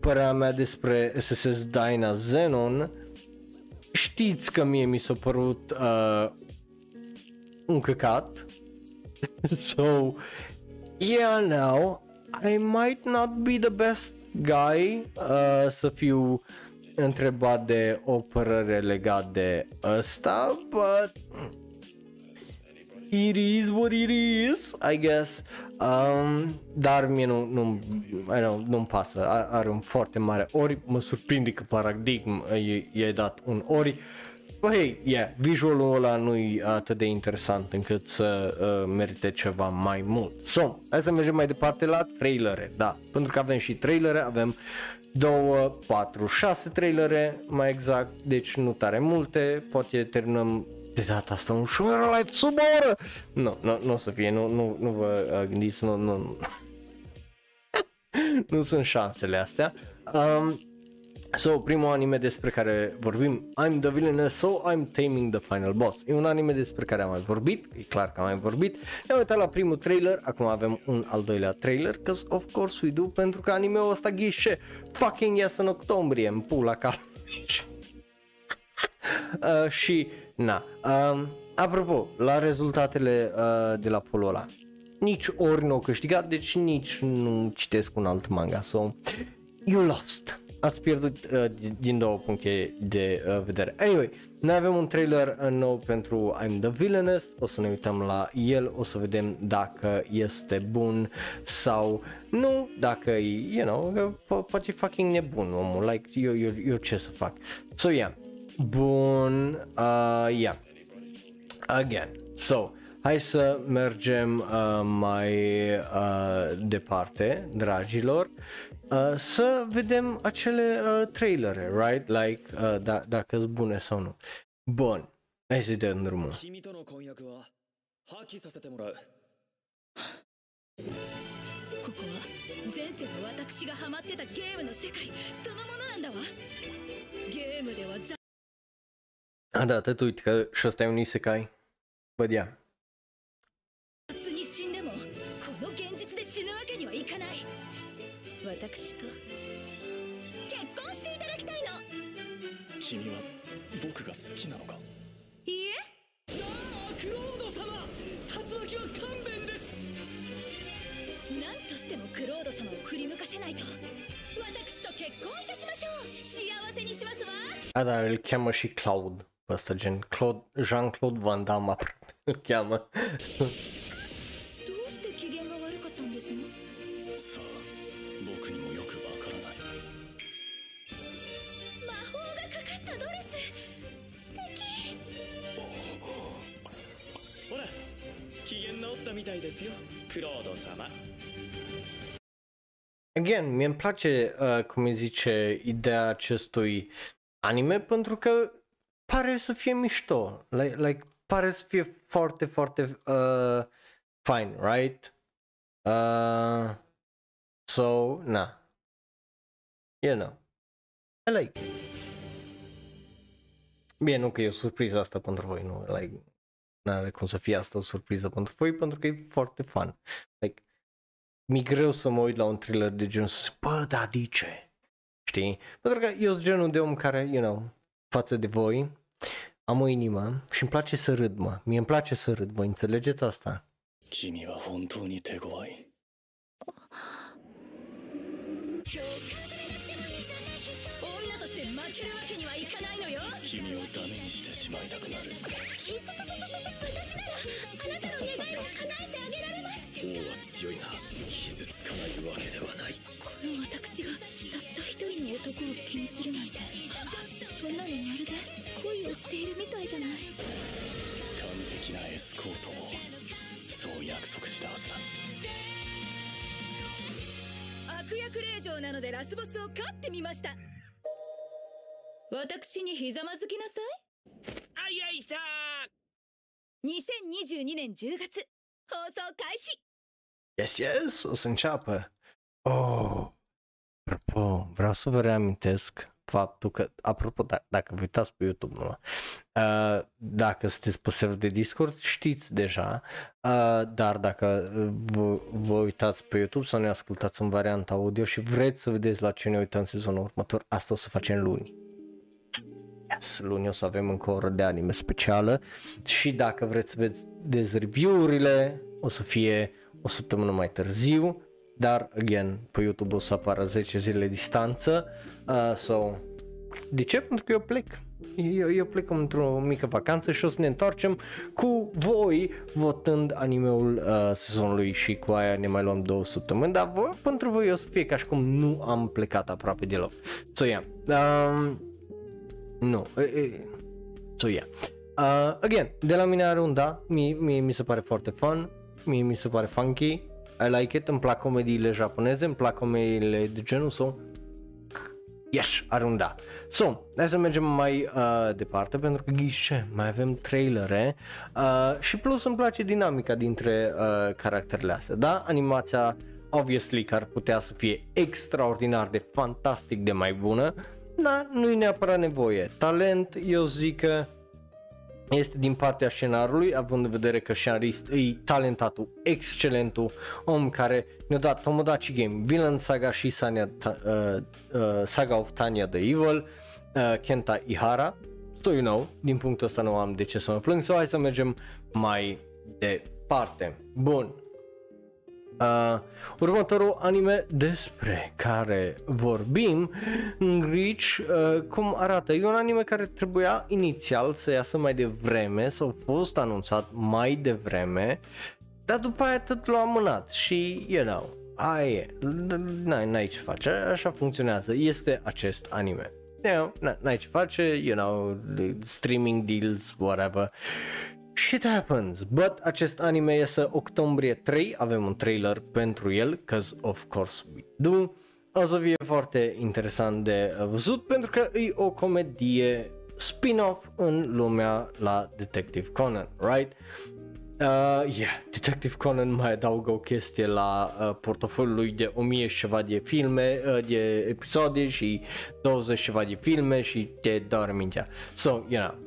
părerea mea despre SSS Dyna Xenon, știți că mie mi s-a părut uh, un căcat. <laughs> so, yeah, now, I might not be the best guy uh, să fiu întrebat de o părere legat de ăsta, but it is what it is, I guess. Um, dar mie nu, nu, I know, nu-mi pasă, are un foarte mare ori, mă surprinde că Paradigm i-a dat un ori. But hey, yeah, visualul ăla nu e atât de interesant încât să uh, merite ceva mai mult. So, hai să mergem mai departe la trailere, da, pentru că avem și trailere, avem două, patru, șase trailere mai exact, deci nu tare multe, poate terminăm de data asta un show live sub o oră. Nu, nu, nu o să fie, nu, nu, nu vă uh, gândiți, nu, nu, nu <laughs> sunt șansele astea. Um, So, primul anime despre care vorbim, I'm the Villainess, so I'm Taming the Final Boss. E un anime despre care am mai vorbit, e clar că am mai vorbit. Ne-am uitat la primul trailer, acum avem un al doilea trailer, cause of course we do, pentru că anime-ul ăsta ghișe fucking iasă în octombrie, în pula ca. <laughs> uh, și, na, um, apropo, la rezultatele uh, de la polul ăla, nici ori nu au câștigat, deci nici nu citesc un alt manga, so you lost ați pierdut uh, din două puncte de uh, vedere. Anyway, noi avem un trailer uh, nou pentru I'm the Villainess, o să ne uităm la el, o să vedem dacă este bun sau nu, dacă e, you know, po- poate fi fucking nebun omul, like, eu, eu, eu ce să fac. So, yeah, bun, uh, yeah. Again, so, hai să mergem uh, mai uh, departe, dragilor, uh, să vedem acele uh, trailere, right? Like, uh, da, dacă sunt bune sau nu. Bun, hai să dăm drumul. 君との婚約は破棄させてもらうここは前世の私がハマってたゲームの世界そのものなんだわゲームではざ A, da, tot uite că și ăsta e un isekai. Văd ia. 君は僕が好きなのか？い,いえ。なあクロード様竜巻は勘弁です。何としてもクロード様を振り向かせないと。私と結婚いたしましょう。幸せにしますわ。あだれけもしクラウドバスタジェンクロードジャンクロードヴァンダーマプルキャマですよクロード様 Again, mie îmi place, uh, cum îi zice, ideea acestui anime pentru că pare să fie mișto. Like, like pare să fie foarte, foarte uh, fine, right? Uh, so, na. You know. I like. Bine, nu că e o surpriză asta pentru voi, nu, like, n-are cum să fie asta o surpriză pentru voi, pentru că e foarte fun. Like, mi-e greu să mă uit la un thriller de genul să zic, bă, da, de ce? Știi? Pentru că eu sunt genul de om care, you know, față de voi, am o inimă și îmi place să râd, mă. Mie îmi place să râd, voi înțelegeți asta? 君は本当に手強い 気にするなんて。そんなのまるで恋をしているみたいじゃない。完璧なエスコートを。そう約束したはずだ。悪役令嬢なのでラスボスを飼ってみました。私にひざまずきなさあいあいしたい2022年10月。放送開始。Yes, yes, să înceapă. Oh, vreau să vă reamintesc faptul că, apropo, da, dacă vă uitați pe YouTube, nu, uh, dacă sunteți pe server de Discord, știți deja, uh, dar dacă vă, vă uitați pe YouTube sau ne ascultați în varianta audio și vreți să vedeți la ce ne uităm în sezonul următor, asta o să facem luni. Yes, luni o să avem încă o oră de anime specială și dacă vreți să vedeți review-urile, o să fie o săptămână mai târziu, dar, again, pe YouTube o să apară 10 zile distanță, uh, so, de ce? Pentru că eu plec. Eu, eu plec într-o mică vacanță și o să ne întoarcem cu voi votând animeul uh, sezonului și cu aia ne mai luăm două săptămâni, dar voi, pentru voi o să fie ca și cum nu am plecat aproape deloc. So, yeah. Um, nu. e- e- So, yeah. Uh, again, de la mine are un da, mie, mie mi se pare foarte fun, mie mi se pare funky, I like it, îmi plac comediile japoneze, îmi plac comediile de genul, so Yes, are un da. So, hai să mergem mai uh, departe pentru că ghișe, mai avem trailere uh, și plus îmi place dinamica dintre uh, caracterele astea, da? Animația, obviously, că ar putea să fie extraordinar de fantastic de mai bună, dar nu-i neapărat nevoie. Talent, eu zic că este din partea scenarului, având în vedere că scenarist e talentatul, excelentul om care ne-a dat Tomodachi Game, Villain Saga și Sanya, ta, uh, uh, Saga of Tanya the Evil, uh, Kenta Ihara. So you know, din punctul ăsta nu am de ce să mă plâng, so hai să mergem mai departe. Bun, Uh, următorul anime despre care vorbim, Reach, uh, cum arată? E un anime care trebuia inițial să iasă mai devreme, sau a fost anunțat mai devreme, dar după aia tot l-a amânat și, you know, aia e, n-ai, n-ai ce face, așa funcționează, este acest anime. You know, n-ai ce face, you know, streaming deals, whatever. Shit happens. But acest anime iese octombrie 3, avem un trailer pentru el, cause of course we do. O să fie foarte interesant de văzut pentru că e o comedie spin-off în lumea la Detective Conan, right? Uh, yeah, Detective Conan mai adaugă o chestie la uh, portofoliul lui de 1000 și ceva de filme, uh, de episoade și 20 ceva de filme și te doare mintea. So, you know.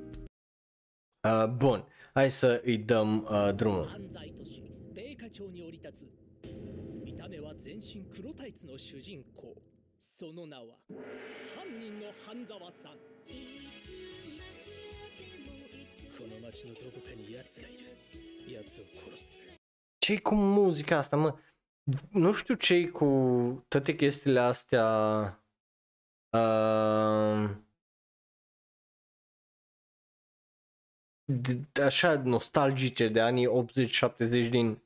Uh, bun, Hai să îi dăm uh, drumul. その名は犯人の半沢さん。この町のどこかに奴がいる。奴を殺す。チェイコムーズカスタムノシュチェイコータティケスラスティアーう de, de așa nostalgice de anii 80-70 din,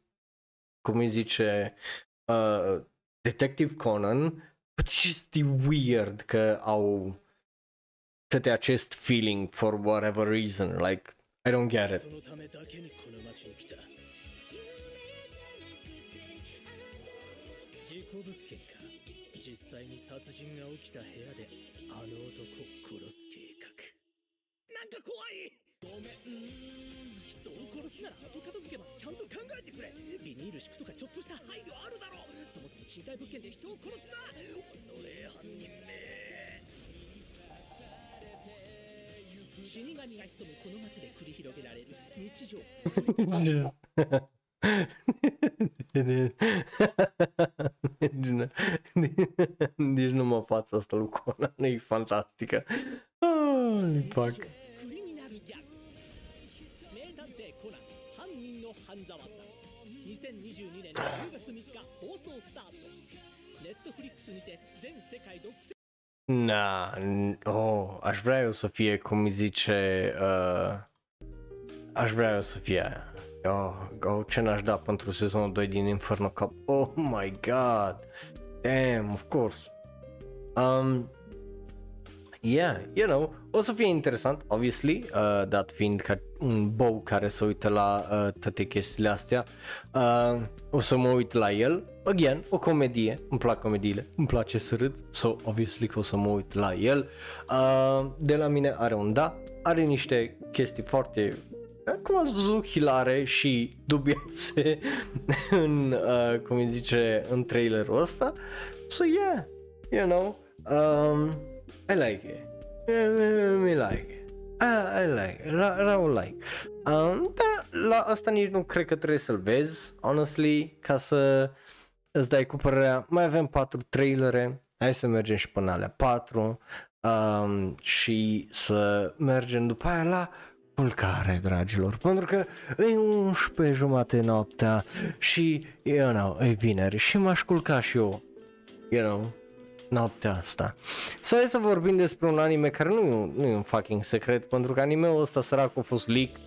cum îi zice, uh, Detective Conan, but it's just weird că au toate acest feeling for whatever reason, like, I don't get it. そのためだけにこの町に来た事故物件か実際に殺人が起きた部屋であの男を殺す計画なんか怖い ごめん。人を殺すなら後片付けばちゃんと考えてくれ。ビニール敷くとかちょっとした配慮あるだろそもそも賃貸物件で人を殺すな。おのれ犯人め。死神が潜むこの町で繰り広げられる。日常。deci, Nici nu mă față asta lui Conan, e fantastică. Oh, fuck. Na, n- oh, aș vrea eu să fie, cum îi zice, uh, aș vrea eu să fie, oh, oh, ce n-aș da pentru sezonul 2 din Inferno Cup, oh my god, damn, of course, um, yeah, you know, o să fie interesant, obviously, uh, dat fiind ca un bou care se uită la uh, toate chestiile astea, uh, o să mă uit la el, again, o comedie, îmi plac comediile, îmi place să râd, so obviously că o să mă uit la el, uh, de la mine are un da, are niște chestii foarte cum ați văzut, hilare și dubioase <laughs> în, uh, cum îi zice, în trailerul ăsta. So yeah, you know, um, I like it. I like it. I, I like it. Ra- Raul like. Um, da, la asta nici nu cred că trebuie să-l vezi, honestly, ca să îți dai cu părerea. Mai avem patru trailere, hai să mergem și până alea patru um, și să mergem după aia la culcare, dragilor, pentru că e 11 jumate noaptea și, you know, e vineri și m-aș culca și eu, you know, noaptea asta. Să hai să vorbim despre un anime care nu, e un- nu e un fucking secret, pentru că animeul ăsta sărac a fost leaked.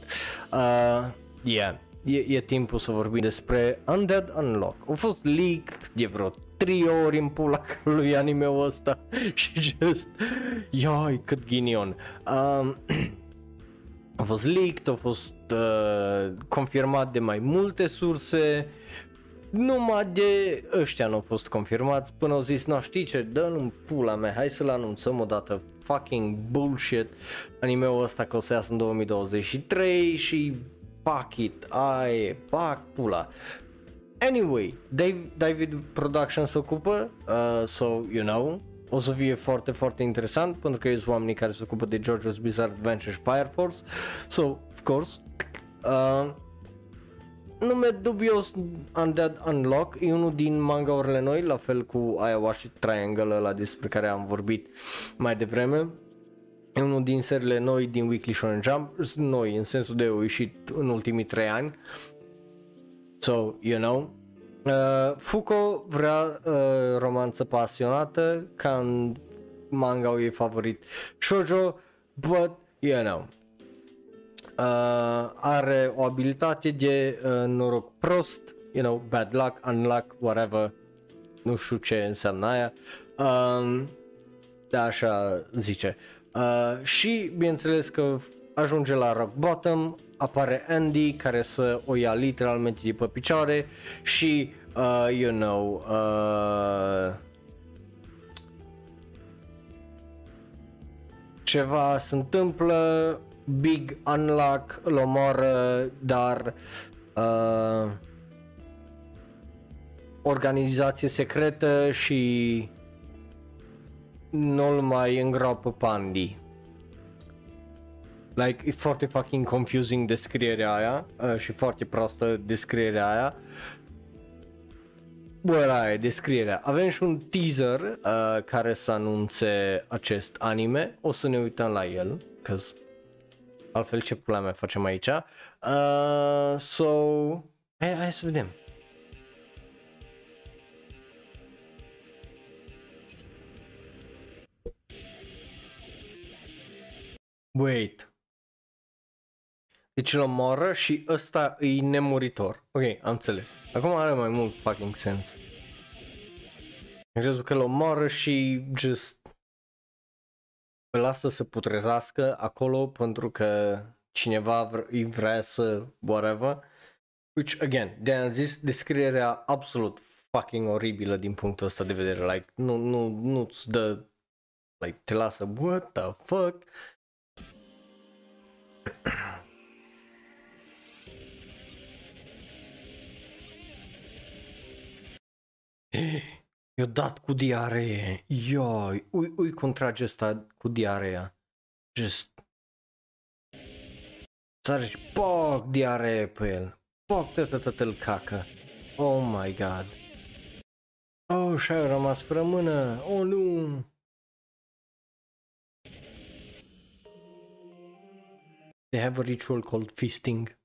Uh, yeah, e, e timpul să vorbim despre Undead Unlock. A fost leaked de vreo 3 ori în pula lui animeul ăsta <laughs> și just, ioi, cât ghinion. Um, <clears throat> a fost leaked, a fost uh, confirmat de mai multe surse, numai de ăștia nu au fost confirmați. Până au zis, nu știi ce, dă în pula mea, hai să-l anunțăm odată, fucking bullshit, animeul ăsta că o să iasă în 2023 și fuck it, ai, fuck pula. Anyway, Dave, David Production se ocupă, uh, so you know, o să fie foarte, foarte interesant pentru că sunt oamenii care se ocupă de JoJo's Bizarre Adventure și Fire Force, so, of course, uh, nume dubios Undead Unlock e unul din mangaurile noi, la fel cu Ayawashi Triangle ăla despre care am vorbit mai devreme. E unul din seriile noi din Weekly Shonen Jump, noi în sensul de au ieșit în ultimii 3 ani. So, you know. Uh, Fuko vrea uh, romanță pasionată ca în manga ei favorit shoujo, but you know. Uh, are o abilitate de uh, noroc prost, you know, bad luck, unluck, whatever, nu știu ce înseamnă aia, um, da, așa zice. Uh, și bineînțeles că ajunge la rock bottom, apare Andy care să o ia literalmente de pe picioare și, uh, you know, uh, ceva se întâmplă, big unlock, îl omoară, dar uh, organizație secretă și nu-l mai îngroapă Pandi. Like, e foarte fucking confusing descrierea aia uh, și foarte prostă descrierea aia. Bă, aia e descrierea. Avem și un teaser uh, care să anunțe acest anime. O să ne uităm la el, că altfel ce pula mea facem aici. Uh, so, hai, hai să vedem. Wait. Deci îl omoară și ăsta e nemuritor. Ok, am înțeles. Acum are mai mult fucking sens. Am crezut că îl omoară și just îl lasă să putrezească acolo pentru că cineva vr- îi vrea să whatever. Which, again, de-am zis, descrierea absolut fucking oribilă din punctul ăsta de vedere. Like, nu, nu, nu-ți dă, like, te lasă, what the fuck? <clears throat> I-a dat cu diaree. Ioi, ui, ui cum trage ăsta cu diarea. Just... Sare și poc diaree pe el. Poc tot îl cacă. Oh my god. Oh, și-a rămas fără mână. Oh, nu. They have a ritual called feasting.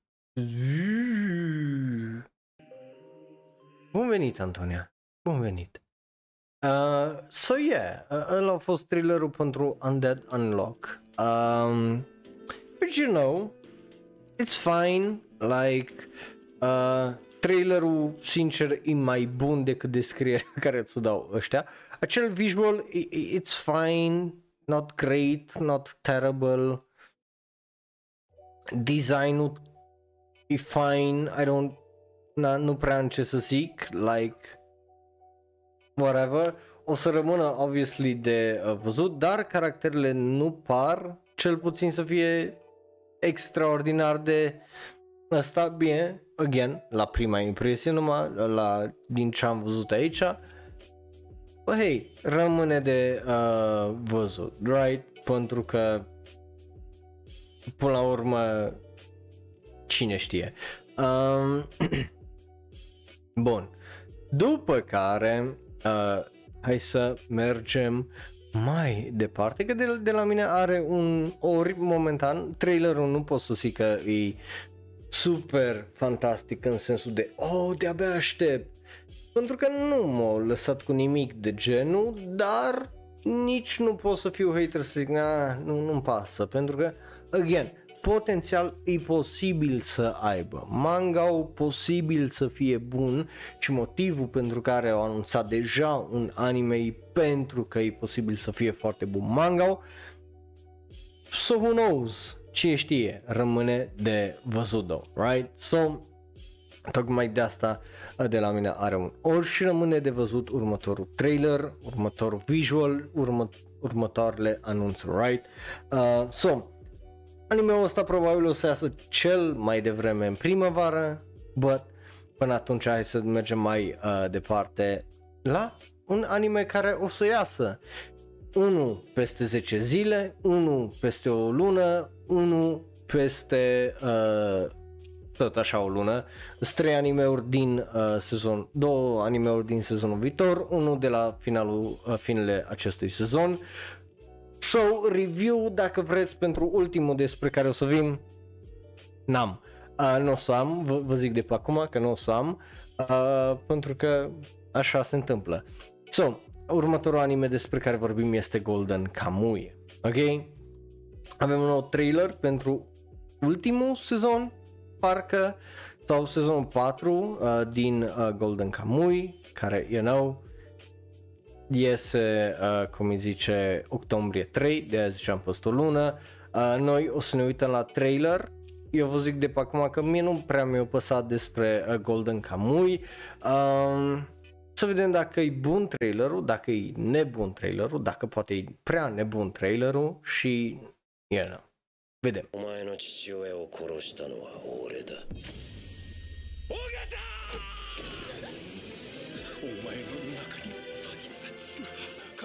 Bun venit, Antonia. Bun venit. Uh, so yeah, uh, ăla a fost thrillerul pentru Undead Unlock. Um, but you know, it's fine, like, uh, trailerul, sincer, e mai bun decât descrierea <laughs> care ți-o dau ăștia. Acel visual, it's fine, not great, not terrible. Designul e fine, I don't, na, nu prea am ce să zic, like, whatever, o să rămână obviously de uh, văzut, dar caracterele nu par cel puțin să fie extraordinar de asta bine, again, la prima impresie numai, la, din ce am văzut aici, bă, hei, rămâne de uh, văzut, right? Pentru că până la urmă cine știe. Um, <clears throat> bun. După care uh, hai să mergem mai departe, că de, de la mine are un ori momentan, trailerul nu pot să zic că e super fantastic în sensul de oh, de-abia aștept, pentru că nu m-au lăsat cu nimic de genul, dar nici nu pot să fiu hater să zic, nu, nu-mi pasă, pentru că, again, potențial e posibil să aibă. Manga posibil să fie bun și motivul pentru care au anunțat deja un anime e pentru că e posibil să fie foarte bun manga. So who knows? Cine știe? Rămâne de văzut, right? So, tocmai de asta de la mine are un ori și rămâne de văzut următorul trailer, următorul visual, urmă, următoarele anunțuri, right? Uh, so, Anime-ul ăsta probabil o să iasă cel mai devreme în primăvară, but până atunci hai să mergem mai uh, departe la un anime care o să iasă. Unul peste 10 zile, unul peste o lună, unul peste uh, tot așa o lună, trei animeuri din uh, sezon, două animeuri din sezonul viitor, unul de la finalul, uh, finele acestui sezon, So, review, dacă vreți, pentru ultimul despre care o să vin, n-am. Uh, nu o să am, vă, vă zic de pe acum că nu o să am, uh, pentru că așa se întâmplă. So, următorul anime despre care vorbim este Golden Kamuy, ok? Avem un nou trailer pentru ultimul sezon, parcă, sau sezonul 4 uh, din uh, Golden Kamuy, care, you know, iese, uh, cum îi zice, octombrie 3, de aia ziceam fost o lună. Uh, noi o să ne uităm la trailer, eu vă zic de pe acum că mie nu prea mi-a păsat despre uh, Golden Kamui. Um, să vedem dacă e bun trailerul, dacă e nebun trailerul, dacă poate e prea nebun trailerul și, you know, vedem. お前の父親を殺したのは俺だ尾形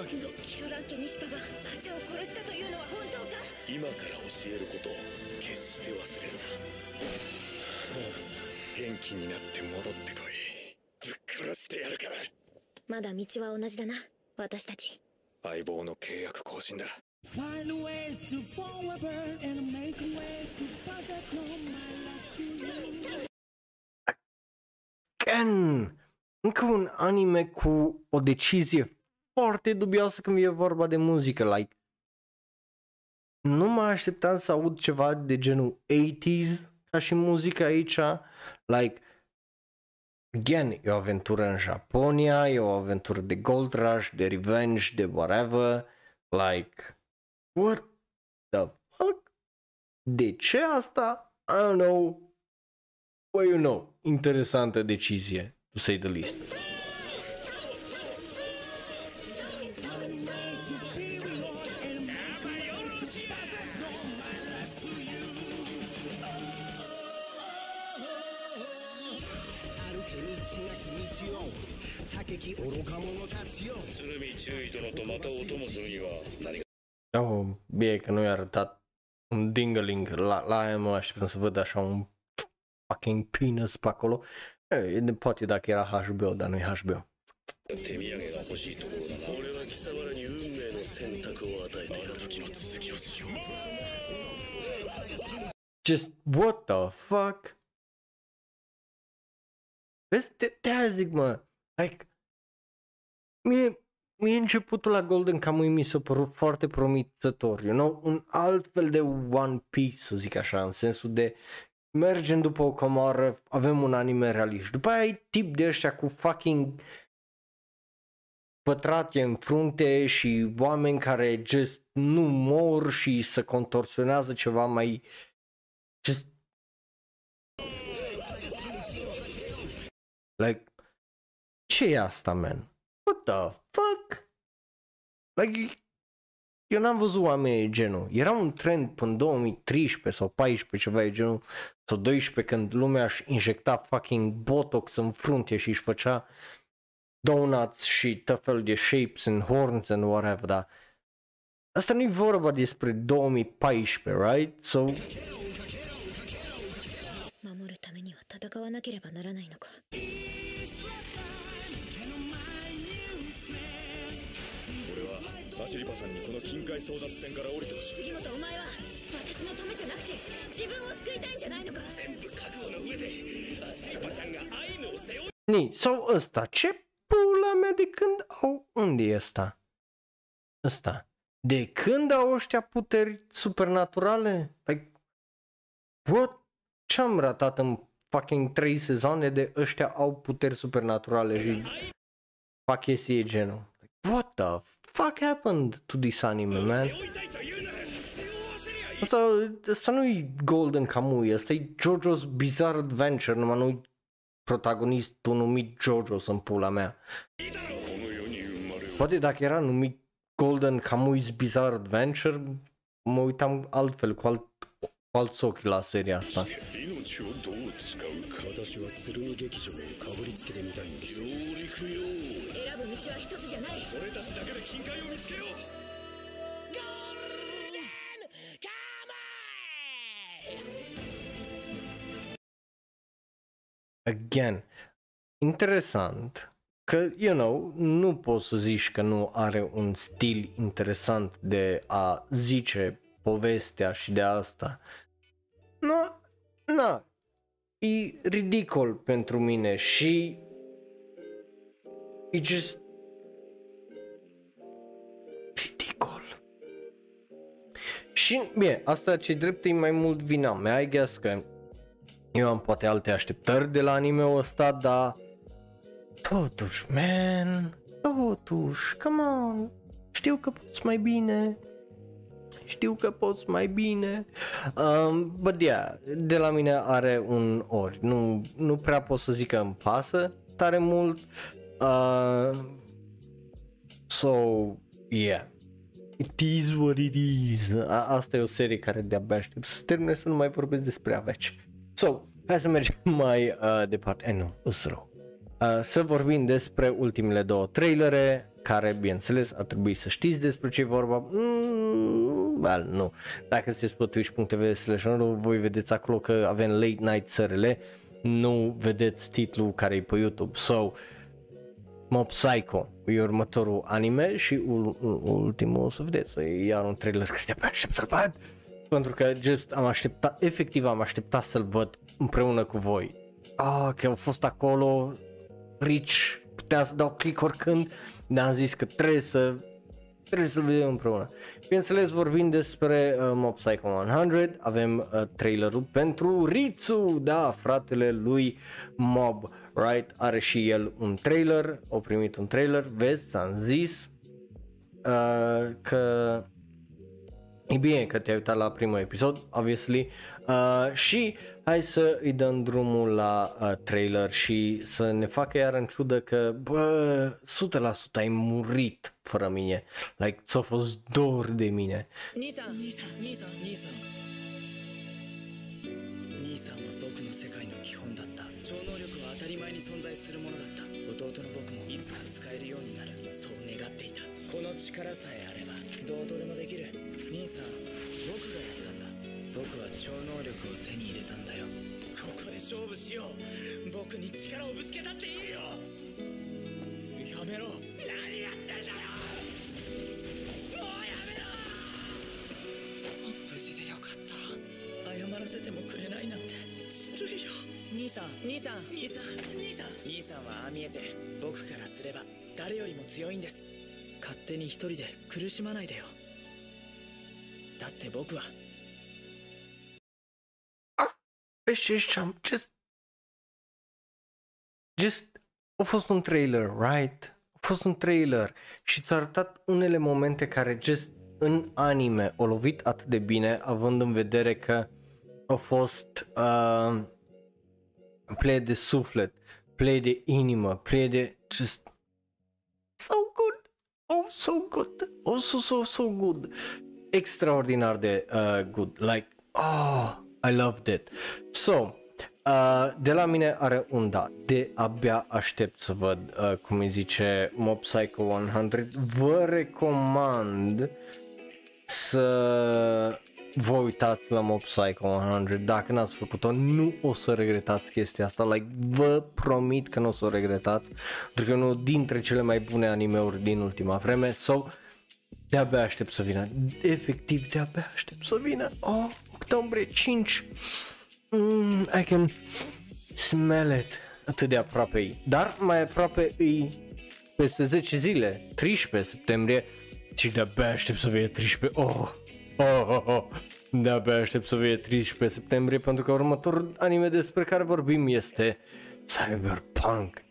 鍵がキロラン家西パがパチャを殺したというのは本当か今から教えることを決して忘れるな。元気になって戻ってこい。ぶっ殺してやるから。まだ道は同じだな。私たち。相棒の契約更新だ。Find a way to forever and make a way to pass it no my love to you Ken! Încă un anime cu o decizie foarte dubioasă când e vorba de muzică, like nu mă așteptam să aud ceva de genul 80s ca și muzică aici, like again, e o aventură în Japonia, e o aventură de Gold Rush, de Revenge, de whatever, like what the fuck? De ce asta? I don't know. Well, you know, interesantă decizie, to say the least. Oh, bine că nu i-a arătat un dingaling, la, la aia mă așteptam să văd așa un fucking penis pe acolo. E, poate dacă era HBO, dar nu e HBO. 手土産が欲しいところだな俺は貴様らに運命の選択を与えてやる時の続きをしよう Just, what the fuck? Vezi, de, de aia zic, mă, like, mie, mie începutul la Golden Kamuy mi s-a părut foarte promițător, you know, un alt fel de One Piece, să zic așa, în sensul de mergem după o comoară, avem un anime realist, după aia ai tip de ăștia cu fucking pătrate în frunte și oameni care just nu mor și se contorsionează ceva mai just like ce e asta, man? What the fuck? Like, eu n-am văzut oameni de genul. Era un trend până în 2013 sau 14 ceva de genul sau 12 când lumea își injecta fucking botox în frunte și își făcea donuts și tot felul de shapes and horns and whatever, dar asta nu e vorba despre 2014, right? So, 守るためには戦わなければならないのか バシリパさんにこの近海争奪戦から降りてほしい杉本お前は私のためじゃなくて自分を救いたいんじゃないのか全部覚悟の上でバシリパちゃんがアイヌを背負い ni, sau ăsta, ce pula mea de când au, unde e ăsta? Ăsta. De când au ăștia puteri supernaturale? Like, what? Ce-am ratat în fucking 3 sezoane de ăștia au puteri supernaturale și fac chestii de genul? Like, what the fuck happened to this anime, man? Asta, asta nu-i Golden Kamuy, asta e JoJo's Bizarre Adventure, numai nu-i protagonistul numit JoJo în pula mea. Poate dacă era numit Golden Kamuy's Bizarre Adventure, mă uitam altfel, cu alt, cu alți ochi la seria asta. 命をどう使うか私は剣劇場をかぶりつけてみたいんです上陸よ選ぶ道は一つじゃない俺たちだけで近海を見つけようゴールデンカムイ Again, interesant că, you know, nu poți să zici că nu are un stil interesant de a zice povestea și de asta. Nu, na, e ridicol pentru mine și e just Și, bine, asta ce drept e mai mult vina mea, I guess că eu am poate alte așteptări de la anime-ul ăsta, dar totuși, man, totuși, come on, știu că poți mai bine. știu că poți mai bine, um, but yeah, de la mine are un ori, nu, nu prea pot să zic că îmi pasă tare mult, uh, so, yeah, it is what it is, A- asta e o serie care de-abia aștept să termine să nu mai vorbesc despre aveci. So, hai să mergem <laughs> mai uh, departe, eh nu, îs rău. Uh, să vorbim despre ultimele două trailere, care, bineînțeles, ar trebui să știți despre ce e vorba. Mm, well, nu. Dacă sunteți pe twitch.tv slash voi vedeți acolo că avem Late Night SRL, nu vedeți titlul care e pe YouTube. So, Mob Psycho e următorul anime și ul- ul- ultimul o să vedeți, e iar un trailer care de aștept să-l văd. Pentru că just am așteptat, efectiv am așteptat să-l văd împreună cu voi. Ah, că au fost acolo, rich, puteam să dau click oricând, dar am zis că trebuie să trebuie să-l vedem împreună. Bineînțeles vorbim despre uh, Mob Psycho 100, avem uh, trailerul pentru Ritsu, da, fratele lui Mob, Right are și el un trailer, au primit un trailer, vezi, ți-am zis uh, că e bine că te-ai uitat la primul episod, obviously, uh, și hai să îi dăm drumul la uh, trailer și să ne facă iar în ciudă că, bă, 100% ai murit fără mine, like, ți-a fost dor de mine. Nisa, Nisa, Nisa, Nisa. 力さえあればどうとでもできる。兄さん僕がやったんだ。僕は超能力を手に入れたんだよ。ここで勝負しよう。僕に力をぶつけたっていいよ。やめろ。何やってんだよ。もうやめろ。無事でよかった。謝らせてもくれないなんて。ずるいよ。兄さん兄さん。兄さん。兄さん。兄さんはああ見えて僕からすれば誰よりも強いんです勝手に一人で苦しまないでよだって僕は Vezi ce ziceam, just, just, a fost un trailer, right? A fost un trailer și ți-a arătat unele momente care just în anime au lovit atât de bine, având în vedere că a fost uh, play de suflet, play de inimă, play de just so good, oh so good, oh so so so good, extraordinar de uh, good, like oh I loved it. So, uh, de la mine are un da, de abia aștept să văd uh, cum îi zice Mob Psycho 100. Vă recomand să vă uitați la Mob Psycho 100. Dacă n-ați făcut-o, nu o să regretați chestia asta. Like, vă promit că nu o să o regretați. Pentru că e unul dintre cele mai bune animeuri din ultima vreme. So, de-abia aștept să vină. Efectiv, de-abia aștept să vină. Oh, octombrie 5. Mm, I can smell it. Atât de aproape e. Dar mai aproape e peste 10 zile, 13 septembrie. Și de-abia aștept să vină 13. Oh, oh, oh, oh. De-abia aștept să vină 13 septembrie pentru că următorul anime despre care vorbim este Cyberpunk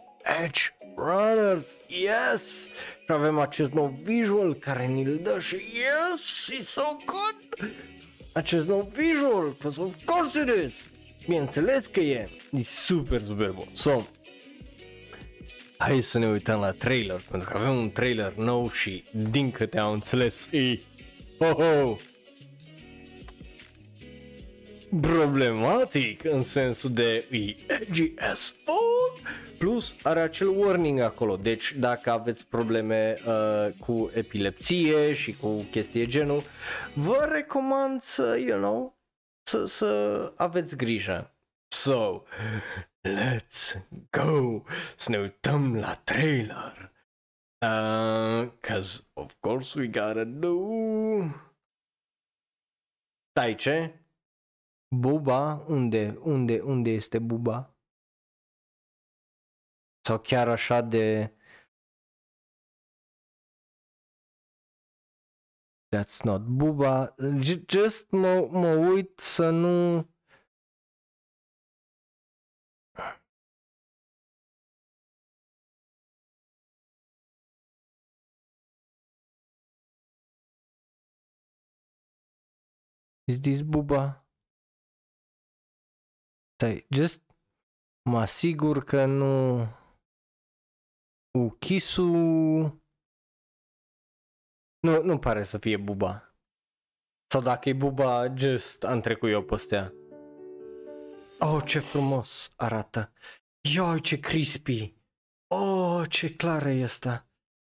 Edge Runners, yes! Și avem acest nou visual care ni-l dă și yes, it's so good! Acest nou visual, because of course it is! Bineînțeles că e, e super, super bun. So, hai să ne uităm la trailer, pentru că avem un trailer nou și din câte am înțeles, e... Oh, oh, problematic în sensul de e edgy as fuck plus are acel warning acolo. Deci dacă aveți probleme uh, cu epilepsie și cu chestii de genul vă recomand să you know să, să aveți grijă. So let's go. Să ne uităm la trailer. Uh, cause of course we gotta do. Stai ce? Buba? Unde? Unde? Unde este Buba? Sau chiar așa de... That's not Buba. J- just mă, mă uit să nu... Is this Buba? Stai, just mă asigur că nu... Ukisu... Nu, nu pare să fie Buba. Sau dacă e Buba, just am trecut eu pe astea. Oh, ce frumos arată. Ia ce crispy. Oh, ce clară e asta.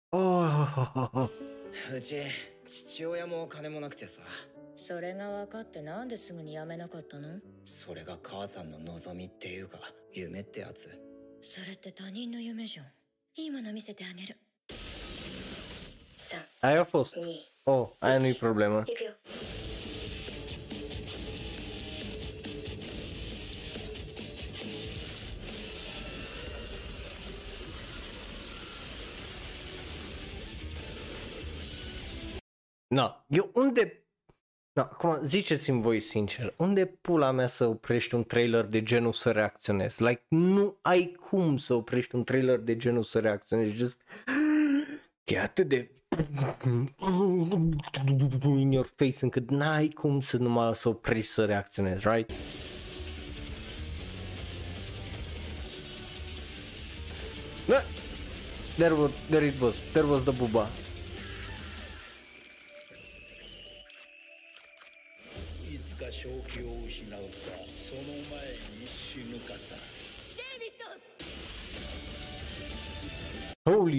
Oh, oh, oh, oh. うち父親も金もなくてさ それが分かってなんですぐに辞めなかったの？それが母さんの望みっていうか夢ってやつ。それって他人の夢じゃん。いいもの見せてあげる。Aia a fost. 2 Oh, aia nu-i problemă. いくよ。Na, eu unde... Na, acum ziceți-mi voi sincer, unde pula mea să oprești un trailer de genul să reacționezi? Like, nu ai cum să oprești un trailer de genul să reacționezi, just... E atât de... in your face încât n-ai cum să numai să oprești să reacționezi, right? Da. There was, there it was, there was the buba.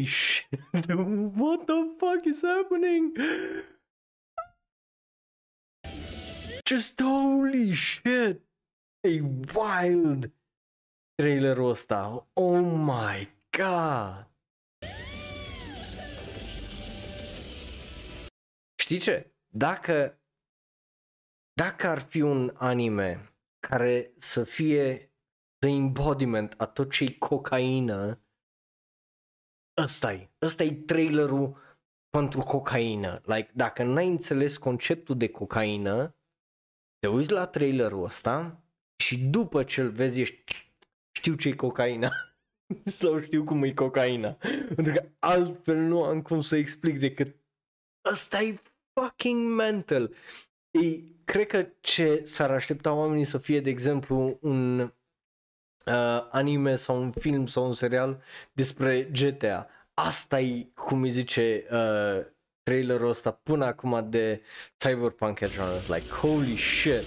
Holy <laughs> shit, what the fuck is happening? Just holy shit! E wild trailerul ăsta. Oh my god! Știi ce? Dacă dacă ar fi un anime care să fie the embodiment a tot ce cocaină, ăsta e, ăsta e trailerul pentru cocaină. Like, dacă n-ai înțeles conceptul de cocaină, te uiți la trailerul ăsta și după ce îl vezi ești, știu ce e cocaina <laughs> sau știu cum e cocaina. Pentru că altfel nu am cum să explic decât ăsta e fucking mental. E, cred că ce s-ar aștepta oamenii să fie, de exemplu, un uh, anime sau un film sau un serial despre GTA. Asta e, cum îi zice uh, trailerul ăsta până acum de Cyberpunk Edgerunners. Like, holy shit!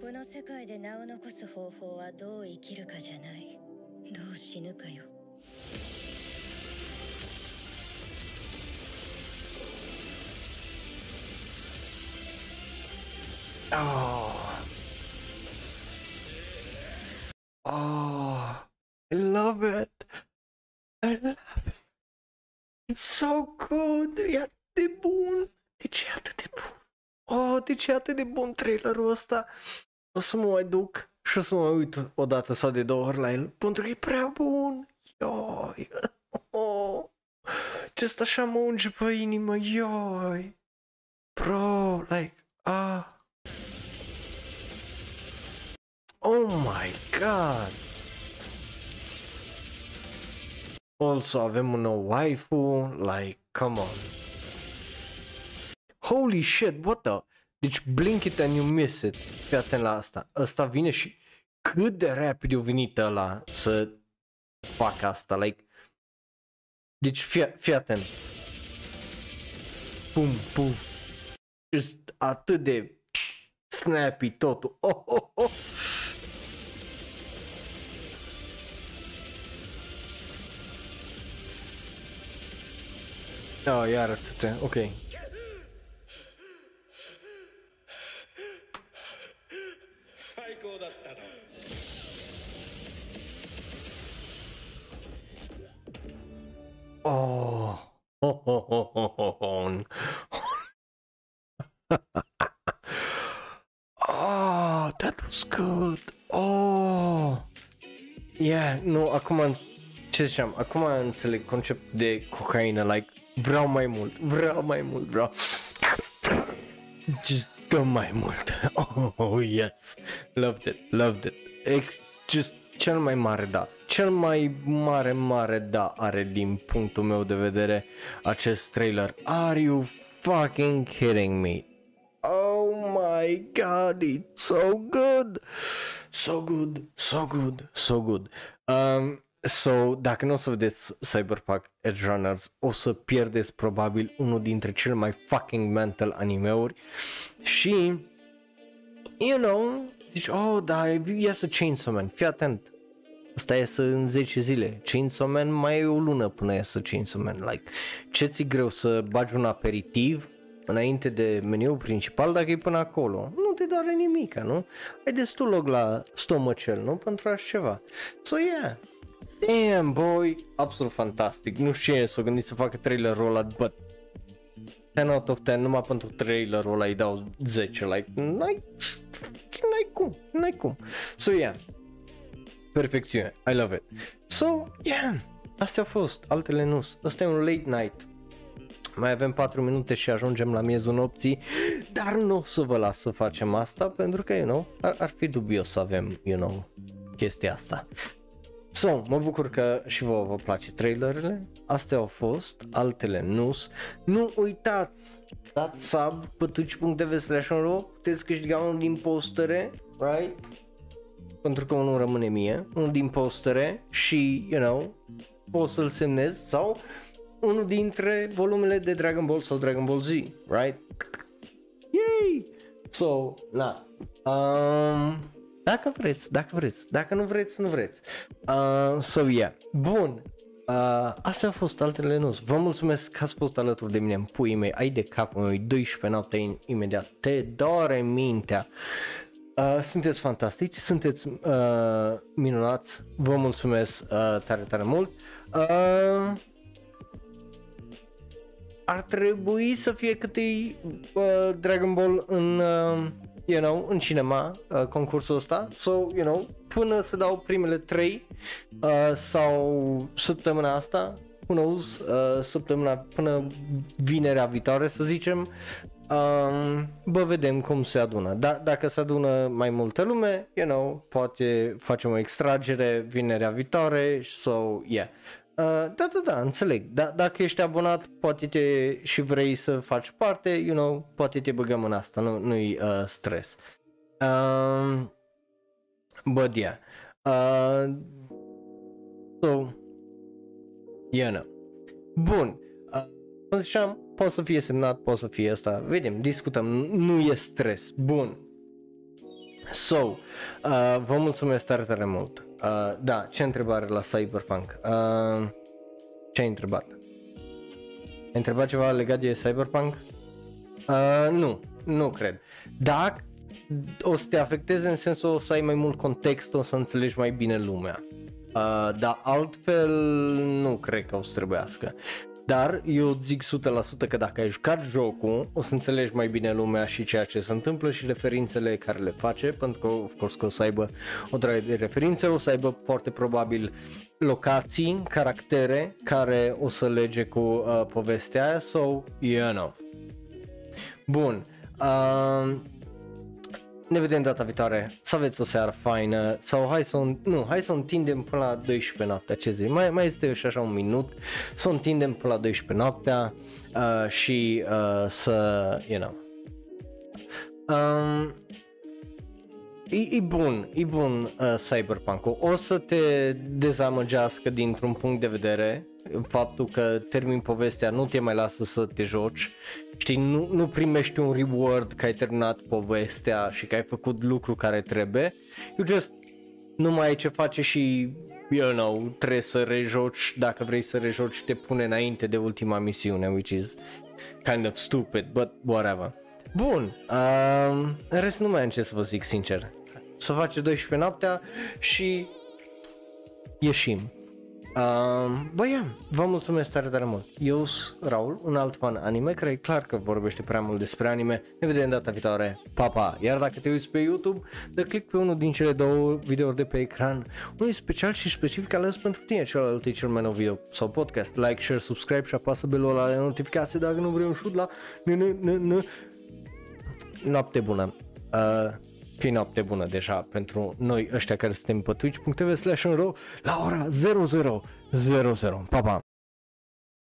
この世界で名を残す方法はどう生きるかじゃないどう死ぬかよ Oh. Oh. I love it. I love it. It's so good. E atât de bun. De ce e atât de bun? Oh, de ce e atât de bun trailerul ăsta? O să mă mai duc și o să mă uit o dată sau de două ori la el. Pentru că e prea bun. Ioi. Oh. Ce asta așa mă unge pe inimă. Ioi. Bro, like, ah. Oh my god! Also avem un nou waifu, like, come on. Holy shit, what the? Deci blink it and you miss it. Fii atent la asta. Ăsta vine și cât de rapid e venit ăla să facă asta, like. Deci fii, fii atent. Pum, pum. Just atât de Snappy Toto. Oh, oh, oh. Ja, járattete, oké. Okay. Oh, oh, oh, oh, oh, oh. Oh. oh, that was good. Oh. Yeah, nu, acum, ce ziceam, acum înțeleg conceptul de cocaină, like, vreau mai mult, vreau mai mult, vreau. Just dă mai mult. <laughs> Oh, yes. Loved it, loved it. Ex- just cel mai mare da. Cel mai mare, mare da are din punctul meu de vedere acest trailer. Are you fucking kidding me? Oh my god, it's so good! So good, so good, so good. Um, so, dacă nu o să vedeți Cyberpunk Edge Runners, o să pierdeți probabil unul dintre cele mai fucking mental animeuri și, you know, zici, oh, da, iasă Chainsaw Man, fii atent, Asta iasă în 10 zile. Chainsaw Man mai e o lună până iasă Chainsaw Man. Like, ce ți greu să bagi un aperitiv înainte de meniul principal dacă e până acolo. Nu te doare nimica, nu? Ai destul loc la stomacel, nu? Pentru așa ceva. So yeah. Damn, boy, absolut fantastic. Nu știu ce s-o gândit să facă trailerul ăla, but 10 out of 10, numai pentru trailerul ăla îi dau 10, like, n-ai, n-ai cum, n-ai cum. So yeah, perfecțiune, I love it. So, yeah, astea au fost, altele nu. Asta e un late night. Mai avem 4 minute și ajungem la miezul nopții, dar nu o să vă las să facem asta pentru că, you know, ar, ar fi dubios să avem, you know, chestia asta. So, mă bucur că și vouă vă place trailerele, astea au fost, altele nu Nu uitați, dați sub pe twitch.tv slash puteți câștiga unul din postere, right? pentru că unul rămâne mie, unul din postere și, you know, poți să-l semnez sau unul dintre volumele de Dragon Ball sau Dragon Ball Z, right? Yay! So, na. Um, dacă vreți, dacă vreți, dacă nu vreți, nu vreți. Uh, so, yeah. Bun. Uh, astea au fost altele nu. Vă mulțumesc că ați fost alături de mine în puii mei. Ai de capul meu, 12 noapte imediat. Te doare mintea. Uh, sunteți fantastici, sunteți uh, minunați, vă mulțumesc uh, tare, tare mult. Uh, ar trebui să fie câte uh, Dragon Ball în, uh, you know, în cinema, uh, concursul ăsta. So, you know, până să dau primele trei uh, sau săptămâna asta, who knows, uh, săptămâna până vinerea viitoare să zicem, Um, bă, vedem cum se adună. Da, dacă se adună mai multă lume, you know, poate facem o extragere vinerea viitoare, so, yeah. Uh, da, da, da, înțeleg. Da, dacă ești abonat, poate te și vrei să faci parte, you know, poate te băgăm în asta, nu, nu-i uh, stres. Uh, but yeah. Uh, so, you know. Bun. Uh, cum ziceam, poate să fie semnat, poate să fie asta, vedem, discutăm, nu e stres, bun. So, uh, vă mulțumesc tare, tare mult. Uh, da, ce întrebare la Cyberpunk? Uh, ce ai întrebat? Ai întrebat ceva legat de Cyberpunk? Uh, nu, nu cred. Dacă o să te afecteze în sensul o să ai mai mult context, o să înțelegi mai bine lumea. Uh, dar altfel nu cred că o să trebuiască. Dar eu zic 100% că dacă ai jucat jocul, o să înțelegi mai bine lumea și ceea ce se întâmplă și referințele care le face, pentru că, of course, că o să aibă o draie de referințe, o să aibă foarte probabil locații, caractere care o să lege cu uh, povestea aia, so, you know. Bun. Uh, ne vedem data viitoare, să aveți o seară faină. Sau hai să o, nu, hai să o întindem până la 12 noaptea, ce zi, mai, mai este și așa un minut, să o întindem până la 12 noaptea uh, și uh, să, you know, um, E, e bun, e bun uh, cyberpunk O să te dezamăgească dintr-un punct de vedere faptul că termin povestea nu te mai lasă să te joci. Știi, nu, nu primești un reward că ai terminat povestea și că ai făcut lucru care trebuie. You just nu mai ai ce face și you know, trebuie să rejoci dacă vrei să rejoci te pune înainte de ultima misiune which is kind of stupid but whatever. Bun, uh, în rest nu mai am ce să vă zic sincer. Să face 12 noaptea și ieșim. Uh, bă, yeah, vă mulțumesc tare, tare mult. Eu sunt Raul, un alt fan anime care e clar că vorbește prea mult despre anime. Ne vedem data viitoare. Pa, pa! Iar dacă te uiți pe YouTube, dă click pe unul din cele două videouri de pe ecran. Unul special și specific ales pentru tine, celălalt e cel mai nou video sau podcast. Like, share, subscribe și apasă belul ăla de notificație dacă nu vrei un șut la... Noapte bună! Uh, fi noapte bună deja pentru noi ăștia care suntem pe twitch.tv slash la ora 0000. Pa, pa!